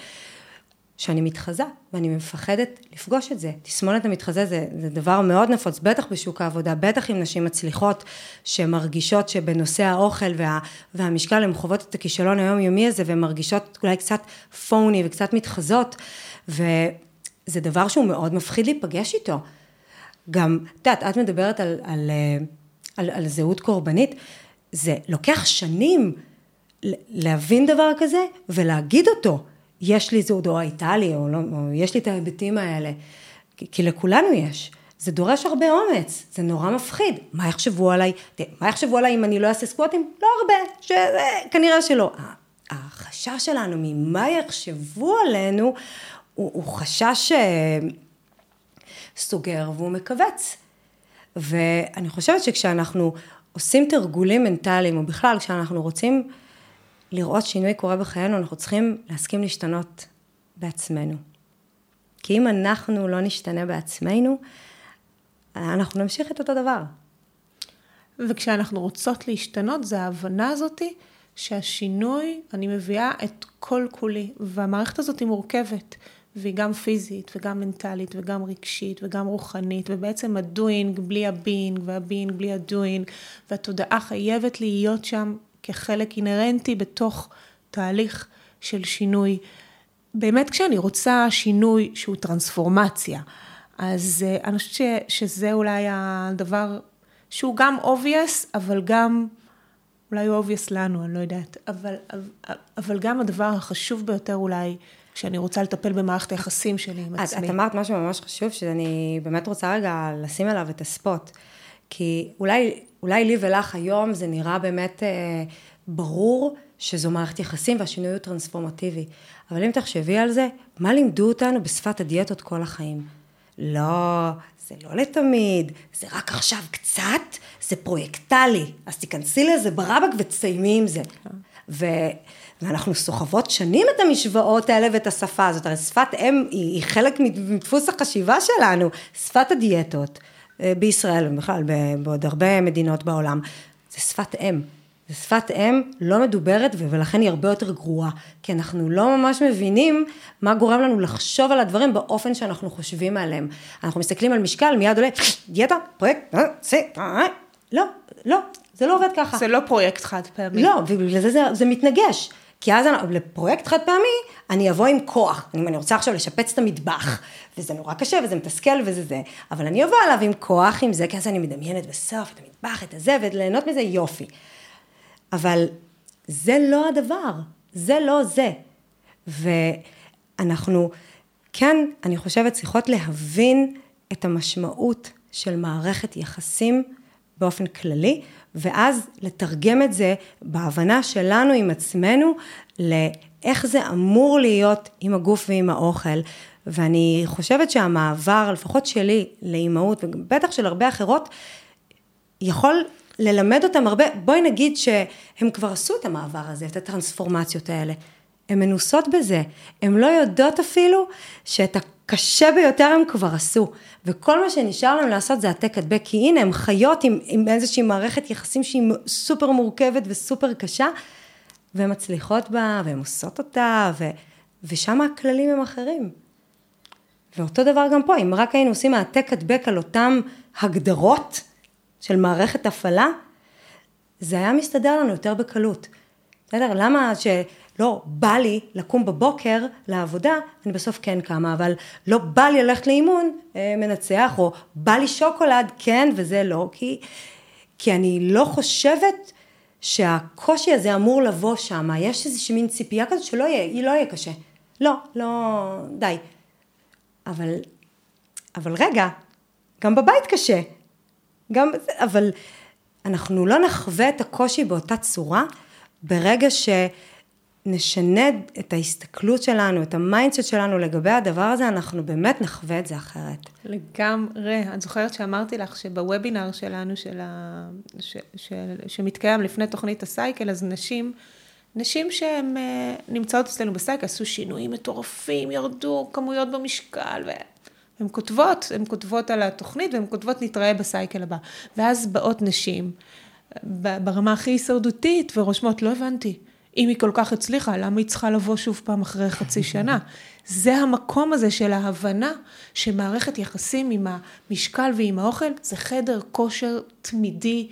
שאני מתחזה ואני מפחדת לפגוש את זה. תסמונת המתחזה זה, זה דבר מאוד נפוץ, בטח בשוק העבודה, בטח עם נשים מצליחות שמרגישות שבנושא האוכל וה, והמשקל הן חוות את הכישלון היומיומי הזה והן מרגישות אולי קצת פוני וקצת מתחזות וזה דבר שהוא מאוד מפחיד להיפגש איתו. גם, את יודעת, את מדברת על, על, על, על זהות קורבנית, זה לוקח שנים להבין דבר כזה ולהגיד אותו. יש לי זהות, או הייתה לי, או, לא, או יש לי את ההיבטים האלה. כי, כי לכולנו יש. זה דורש הרבה אומץ, זה נורא מפחיד. מה יחשבו עליי? מה יחשבו עליי אם אני לא אעשה סקווטים? לא הרבה, ש... כנראה שלא. החשש שלנו ממה יחשבו עלינו, הוא, הוא חשש אה, סוגר והוא מכווץ. ואני חושבת שכשאנחנו עושים תרגולים מנטליים, או בכלל כשאנחנו רוצים לראות שינוי קורה בחיינו, אנחנו צריכים להסכים להשתנות בעצמנו. כי אם אנחנו לא נשתנה בעצמנו, אנחנו נמשיך את אותו דבר. וכשאנחנו רוצות להשתנות, זה ההבנה הזאתי שהשינוי, אני מביאה את כל כולי, והמערכת הזאת היא מורכבת. והיא גם פיזית וגם מנטלית וגם רגשית וגם רוחנית, ובעצם הדוינג בלי הבינג והבינג בלי הדוינג, והתודעה חייבת להיות שם כחלק אינהרנטי בתוך תהליך של שינוי. באמת כשאני רוצה שינוי שהוא טרנספורמציה, אז אה, אני חושבת שזה אולי הדבר שהוא גם obvious, אבל גם, אולי הוא obvious לנו, אני לא יודעת, אבל, אבל, אבל גם הדבר החשוב ביותר אולי, כשאני רוצה לטפל במערכת היחסים שלי עם עצמי. את אמרת משהו ממש חשוב, שאני באמת רוצה רגע לשים עליו את הספוט. כי אולי, אולי לי ולך היום זה נראה באמת אה, ברור שזו מערכת יחסים והשינוי הוא טרנספורמטיבי. אבל אם תחשבי על זה, מה לימדו אותנו בשפת הדיאטות כל החיים? לא, זה לא לתמיד, זה רק עכשיו קצת, זה פרויקטלי. אז תיכנסי לזה ברבק ותסיימי עם זה. ו... ואנחנו סוחבות שנים את המשוואות האלה ואת השפה הזאת, הרי שפת אם היא, היא חלק מדפוס החשיבה שלנו, שפת הדיאטות בישראל ובכלל בעוד הרבה מדינות בעולם, זה שפת אם. זה שפת אם לא מדוברת ולכן היא הרבה יותר גרועה, כי אנחנו לא ממש מבינים מה גורם לנו לחשוב על הדברים באופן שאנחנו חושבים עליהם. אנחנו מסתכלים על משקל, מיד עולה, דיאטה, פרויקט, אה, זה, אה, לא, לא, זה לא עובד ככה. זה לא פרויקט חד פעמי. לא, ובגלל זה זה, זה מתנגש. כי אז לפרויקט חד פעמי, אני אבוא עם כוח. אם אני רוצה עכשיו לשפץ את המטבח, וזה נורא קשה וזה מתסכל וזה זה, אבל אני אבוא עליו עם כוח, עם זה, כי אז אני מדמיינת בסוף את המטבח, את הזה, וליהנות מזה יופי. אבל זה לא הדבר, זה לא זה. ואנחנו, כן, אני חושבת, צריכות להבין את המשמעות של מערכת יחסים באופן כללי, ואז לתרגם את זה בהבנה שלנו עם עצמנו, לאיך זה אמור להיות עם הגוף ועם האוכל. ואני חושבת שהמעבר, לפחות שלי, לאימהות, ובטח של הרבה אחרות, יכול ללמד אותם הרבה, בואי נגיד שהם כבר עשו את המעבר הזה, את הטרנספורמציות האלה. הן מנוסות בזה, הן לא יודעות אפילו שאת הקשה ביותר הם כבר עשו, וכל מה שנשאר להם לעשות זה העתק הדבק, כי הנה, הם חיות עם, עם איזושהי מערכת יחסים שהיא סופר מורכבת וסופר קשה, והן מצליחות בה, והן עושות אותה, ו, ושם הכללים הם אחרים. ואותו דבר גם פה, אם רק היינו עושים העתק הדבק על אותן הגדרות של מערכת הפעלה, זה היה מסתדר לנו יותר בקלות. בסדר? למה שלא בא לי לקום בבוקר לעבודה, אני בסוף כן קמה, אבל לא בא לי ללכת לאימון אה, מנצח, או בא לי שוקולד, כן, וזה לא, כי, כי אני לא חושבת שהקושי הזה אמור לבוא שם, יש איזושהי מין ציפייה כזאת שלא יהיה, לא יהיה קשה. לא, לא, די. אבל, אבל רגע, גם בבית קשה. גם, אבל אנחנו לא נחווה את הקושי באותה צורה ברגע שנשנה את ההסתכלות שלנו, את ה mindset שלנו לגבי הדבר הזה, אנחנו באמת נחווה את זה אחרת. לגמרי. את זוכרת שאמרתי לך שבוובינר שלנו, של ה... ש... ש... שמתקיים לפני תוכנית הסייקל, אז נשים... נשים שהן אה, נמצאות אצלנו בסייקל, עשו שינויים מטורפים, ירדו כמויות במשקל, והן כותבות, הן כותבות על התוכנית, והן כותבות נתראה בסייקל הבא. ואז באות נשים, ברמה הכי הישרדותית, ורושמות, לא הבנתי, אם היא כל כך הצליחה, למה היא צריכה לבוא שוב פעם אחרי חצי שנה? זה המקום הזה של ההבנה שמערכת יחסים עם המשקל ועם האוכל זה חדר כושר תמידי,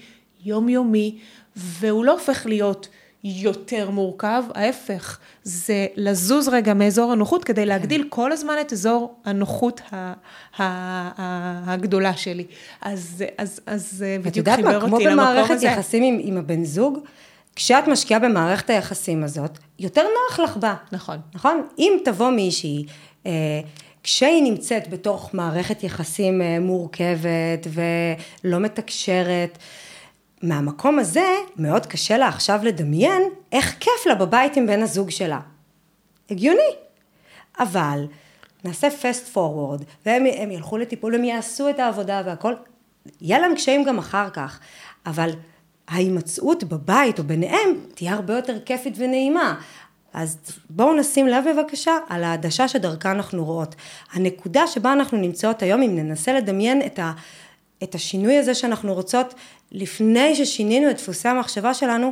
יומיומי, והוא לא הופך להיות יותר מורכב, ההפך, זה לזוז רגע מאזור הנוחות כדי להגדיל כן. כל הזמן את אזור הנוחות הגדולה שלי. אז, אז, אז בדיוק חיבר אותי למקום הזה. כמו במערכת יחסים עם, עם הבן זוג, כשאת משקיעה במערכת היחסים הזאת, יותר נוח לך בה. נכון. נכון? אם תבוא מישהי, אה, כשהיא נמצאת בתוך מערכת יחסים אה, מורכבת ולא מתקשרת, מהמקום הזה, מאוד קשה לה עכשיו לדמיין איך כיף לה בבית עם בן הזוג שלה. הגיוני. אבל נעשה fast forward, והם ילכו לטיפול, הם יעשו את העבודה והכל, יהיה להם קשיים גם אחר כך, אבל ההימצאות בבית או ביניהם תהיה הרבה יותר כיפית ונעימה. אז בואו נשים לב בבקשה על העדשה שדרכה אנחנו רואות. הנקודה שבה אנחנו נמצאות היום, אם ננסה לדמיין את, ה, את השינוי הזה שאנחנו רוצות לפני ששינינו את דפוסי המחשבה שלנו,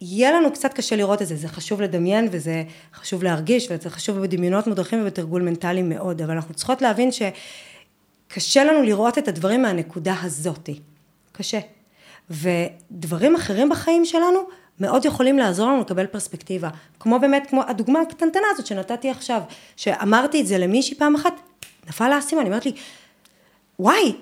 יהיה לנו קצת קשה לראות את זה, זה חשוב לדמיין וזה חשוב להרגיש וזה חשוב בדמיונות מודרכים ובתרגול מנטלי מאוד, אבל אנחנו צריכות להבין שקשה לנו לראות את הדברים מהנקודה הזאתי, קשה. ודברים אחרים בחיים שלנו מאוד יכולים לעזור לנו לקבל פרספקטיבה, כמו באמת, כמו הדוגמה הקטנטנה הזאת שנתתי עכשיו, שאמרתי את זה למישהי פעם אחת, נפל האסימון, אני אומרת לי, וואי,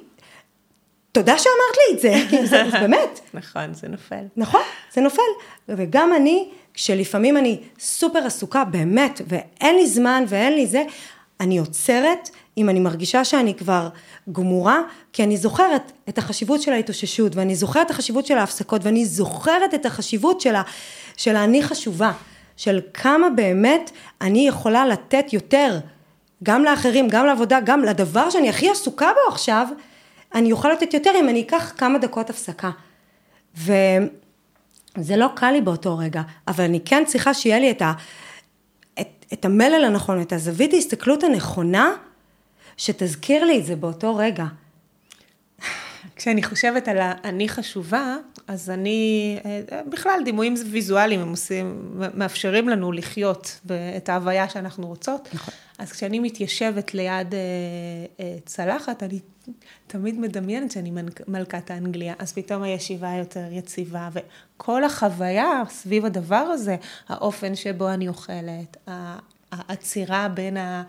תודה שאמרת לי את זה, כי זה באמת. נכון, זה נופל. נכון, זה נופל. וגם אני, כשלפעמים אני סופר עסוקה, באמת, ואין לי זמן ואין לי זה, אני עוצרת, אם אני מרגישה שאני כבר גמורה, כי אני זוכרת את החשיבות של ההתאוששות, ואני זוכרת את החשיבות של ההפסקות, ואני זוכרת את החשיבות של, ה, של האני חשובה, של כמה באמת אני יכולה לתת יותר, גם לאחרים, גם לעבודה, גם לדבר שאני הכי עסוקה בו עכשיו, אני אוכל לתת יותר אם אני אקח כמה דקות הפסקה. וזה לא קל לי באותו רגע, אבל אני כן צריכה שיהיה לי את, ה... את, המלל הנכון, את הזווית ההסתכלות הנכונה, שתזכיר לי את זה באותו רגע. כשאני חושבת על ה"אני חשובה", אז אני, אה, בכלל דימויים ויזואליים הם עושים, מאפשרים לנו לחיות את ההוויה שאנחנו רוצות. נכון. אז כשאני מתיישבת ליד אה, אה, צלחת, אני תמיד מדמיינת שאני מלכת האנגליה, אז פתאום הישיבה יותר יציבה, וכל החוויה סביב הדבר הזה, האופן שבו אני אוכלת, העצירה בין, ה,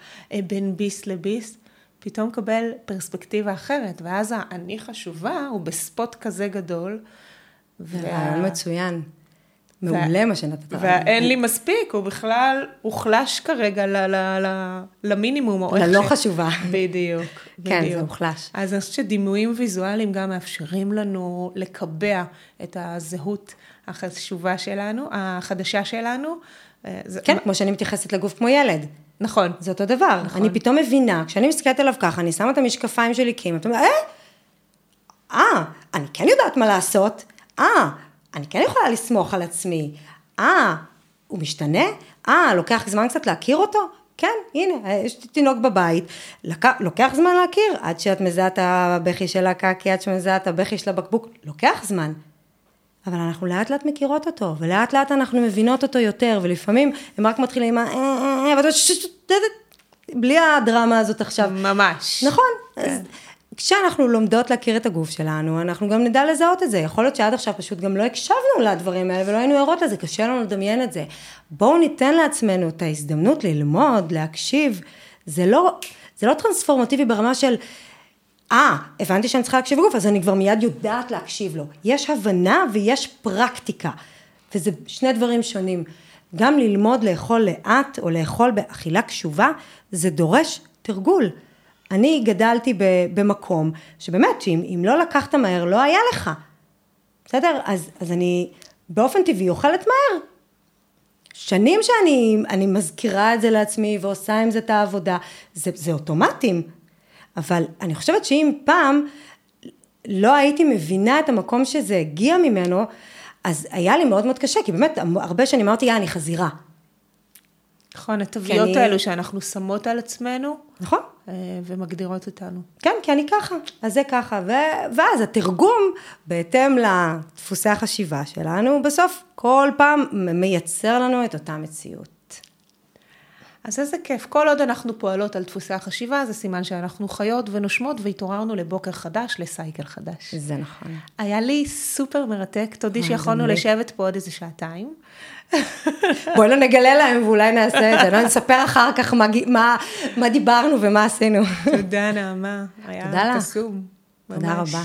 בין ביס לביס, פתאום מקבל פרספקטיבה אחרת, ואז האני חשובה הוא בספוט כזה גדול. וה... מצוין. מעולה מה שנתת. והאין לי מספיק, הוא בכלל הוחלש כרגע למינימום. ללא. חשובה. בדיוק, כן. זה הוחלש. אז אני חושבת שדימויים ויזואליים גם מאפשרים לנו לקבע את הזהות החשובה שלנו, החדשה שלנו. אה, כן, כמו שאני מתייחסת לגוף כמו ילד. נכון. זה אותו דבר. נכון. אני פתאום מבינה, כשאני מסתכלת עליו ככה, אני שמה את המשקפיים שלי כי אתה אומר, אה, אה, אני כן יודעת מה לעשות, אה, אני כן יכולה לסמוך על עצמי, אה, הוא משתנה? אה, לוקח זמן קצת להכיר אותו? כן, הנה, יש תינוק בבית, לק... לוקח זמן להכיר, עד שאת מזהה את הבכי של הקקי, עד שמזהה את הבכי של הבקבוק, לוקח זמן. אבל אנחנו לאט לאט מכירות אותו, ולאט לאט אנחנו מבינות אותו יותר, ולפעמים הם רק מתחילים עם ה... אה, אה, אה, בלי הדרמה הזאת עכשיו. ממש. נכון. כשאנחנו לומדות להכיר את הגוף שלנו, אנחנו גם נדע לזהות את זה. יכול להיות שעד עכשיו פשוט גם לא הקשבנו לדברים האלה ולא היינו ערות לזה, קשה לנו לדמיין את זה. בואו ניתן לעצמנו את ההזדמנות ללמוד, להקשיב. זה לא, זה לא טרנספורמטיבי ברמה של, אה, ah, הבנתי שאני צריכה להקשיב לגוף, אז אני כבר מיד יודעת להקשיב לו. יש הבנה ויש פרקטיקה, וזה שני דברים שונים. גם ללמוד לאכול לאט או לאכול באכילה קשובה, זה דורש תרגול. אני גדלתי במקום שבאמת, שאם אם לא לקחת מהר, לא היה לך. בסדר? אז, אז אני באופן טבעי אוכלת מהר. שנים שאני מזכירה את זה לעצמי ועושה עם זה את העבודה, זה, זה אוטומטים. אבל אני חושבת שאם פעם לא הייתי מבינה את המקום שזה הגיע ממנו, אז היה לי מאוד מאוד קשה, כי באמת הרבה שנים אמרתי, יא, אני חזירה. נכון, התוויות אני... האלו שאנחנו שמות על עצמנו. נכון. אה, ומגדירות אותנו. כן, כי אני ככה, אז זה ככה, ו... ואז התרגום, בהתאם לדפוסי החשיבה שלנו, בסוף כל פעם מייצר לנו את אותה מציאות. אז איזה כיף, כל עוד אנחנו פועלות על דפוסי החשיבה, זה סימן שאנחנו חיות ונושמות והתעוררנו לבוקר חדש, לסייקל חדש. זה נכון. היה לי סופר מרתק, תודי אה, שיכולנו לשבת פה עוד איזה שעתיים. בואי לא נגלה להם ואולי נעשה את זה, לא נספר אחר כך מה, מה, מה דיברנו ומה עשינו. תודה נעמה, היה קסום. תודה רבה.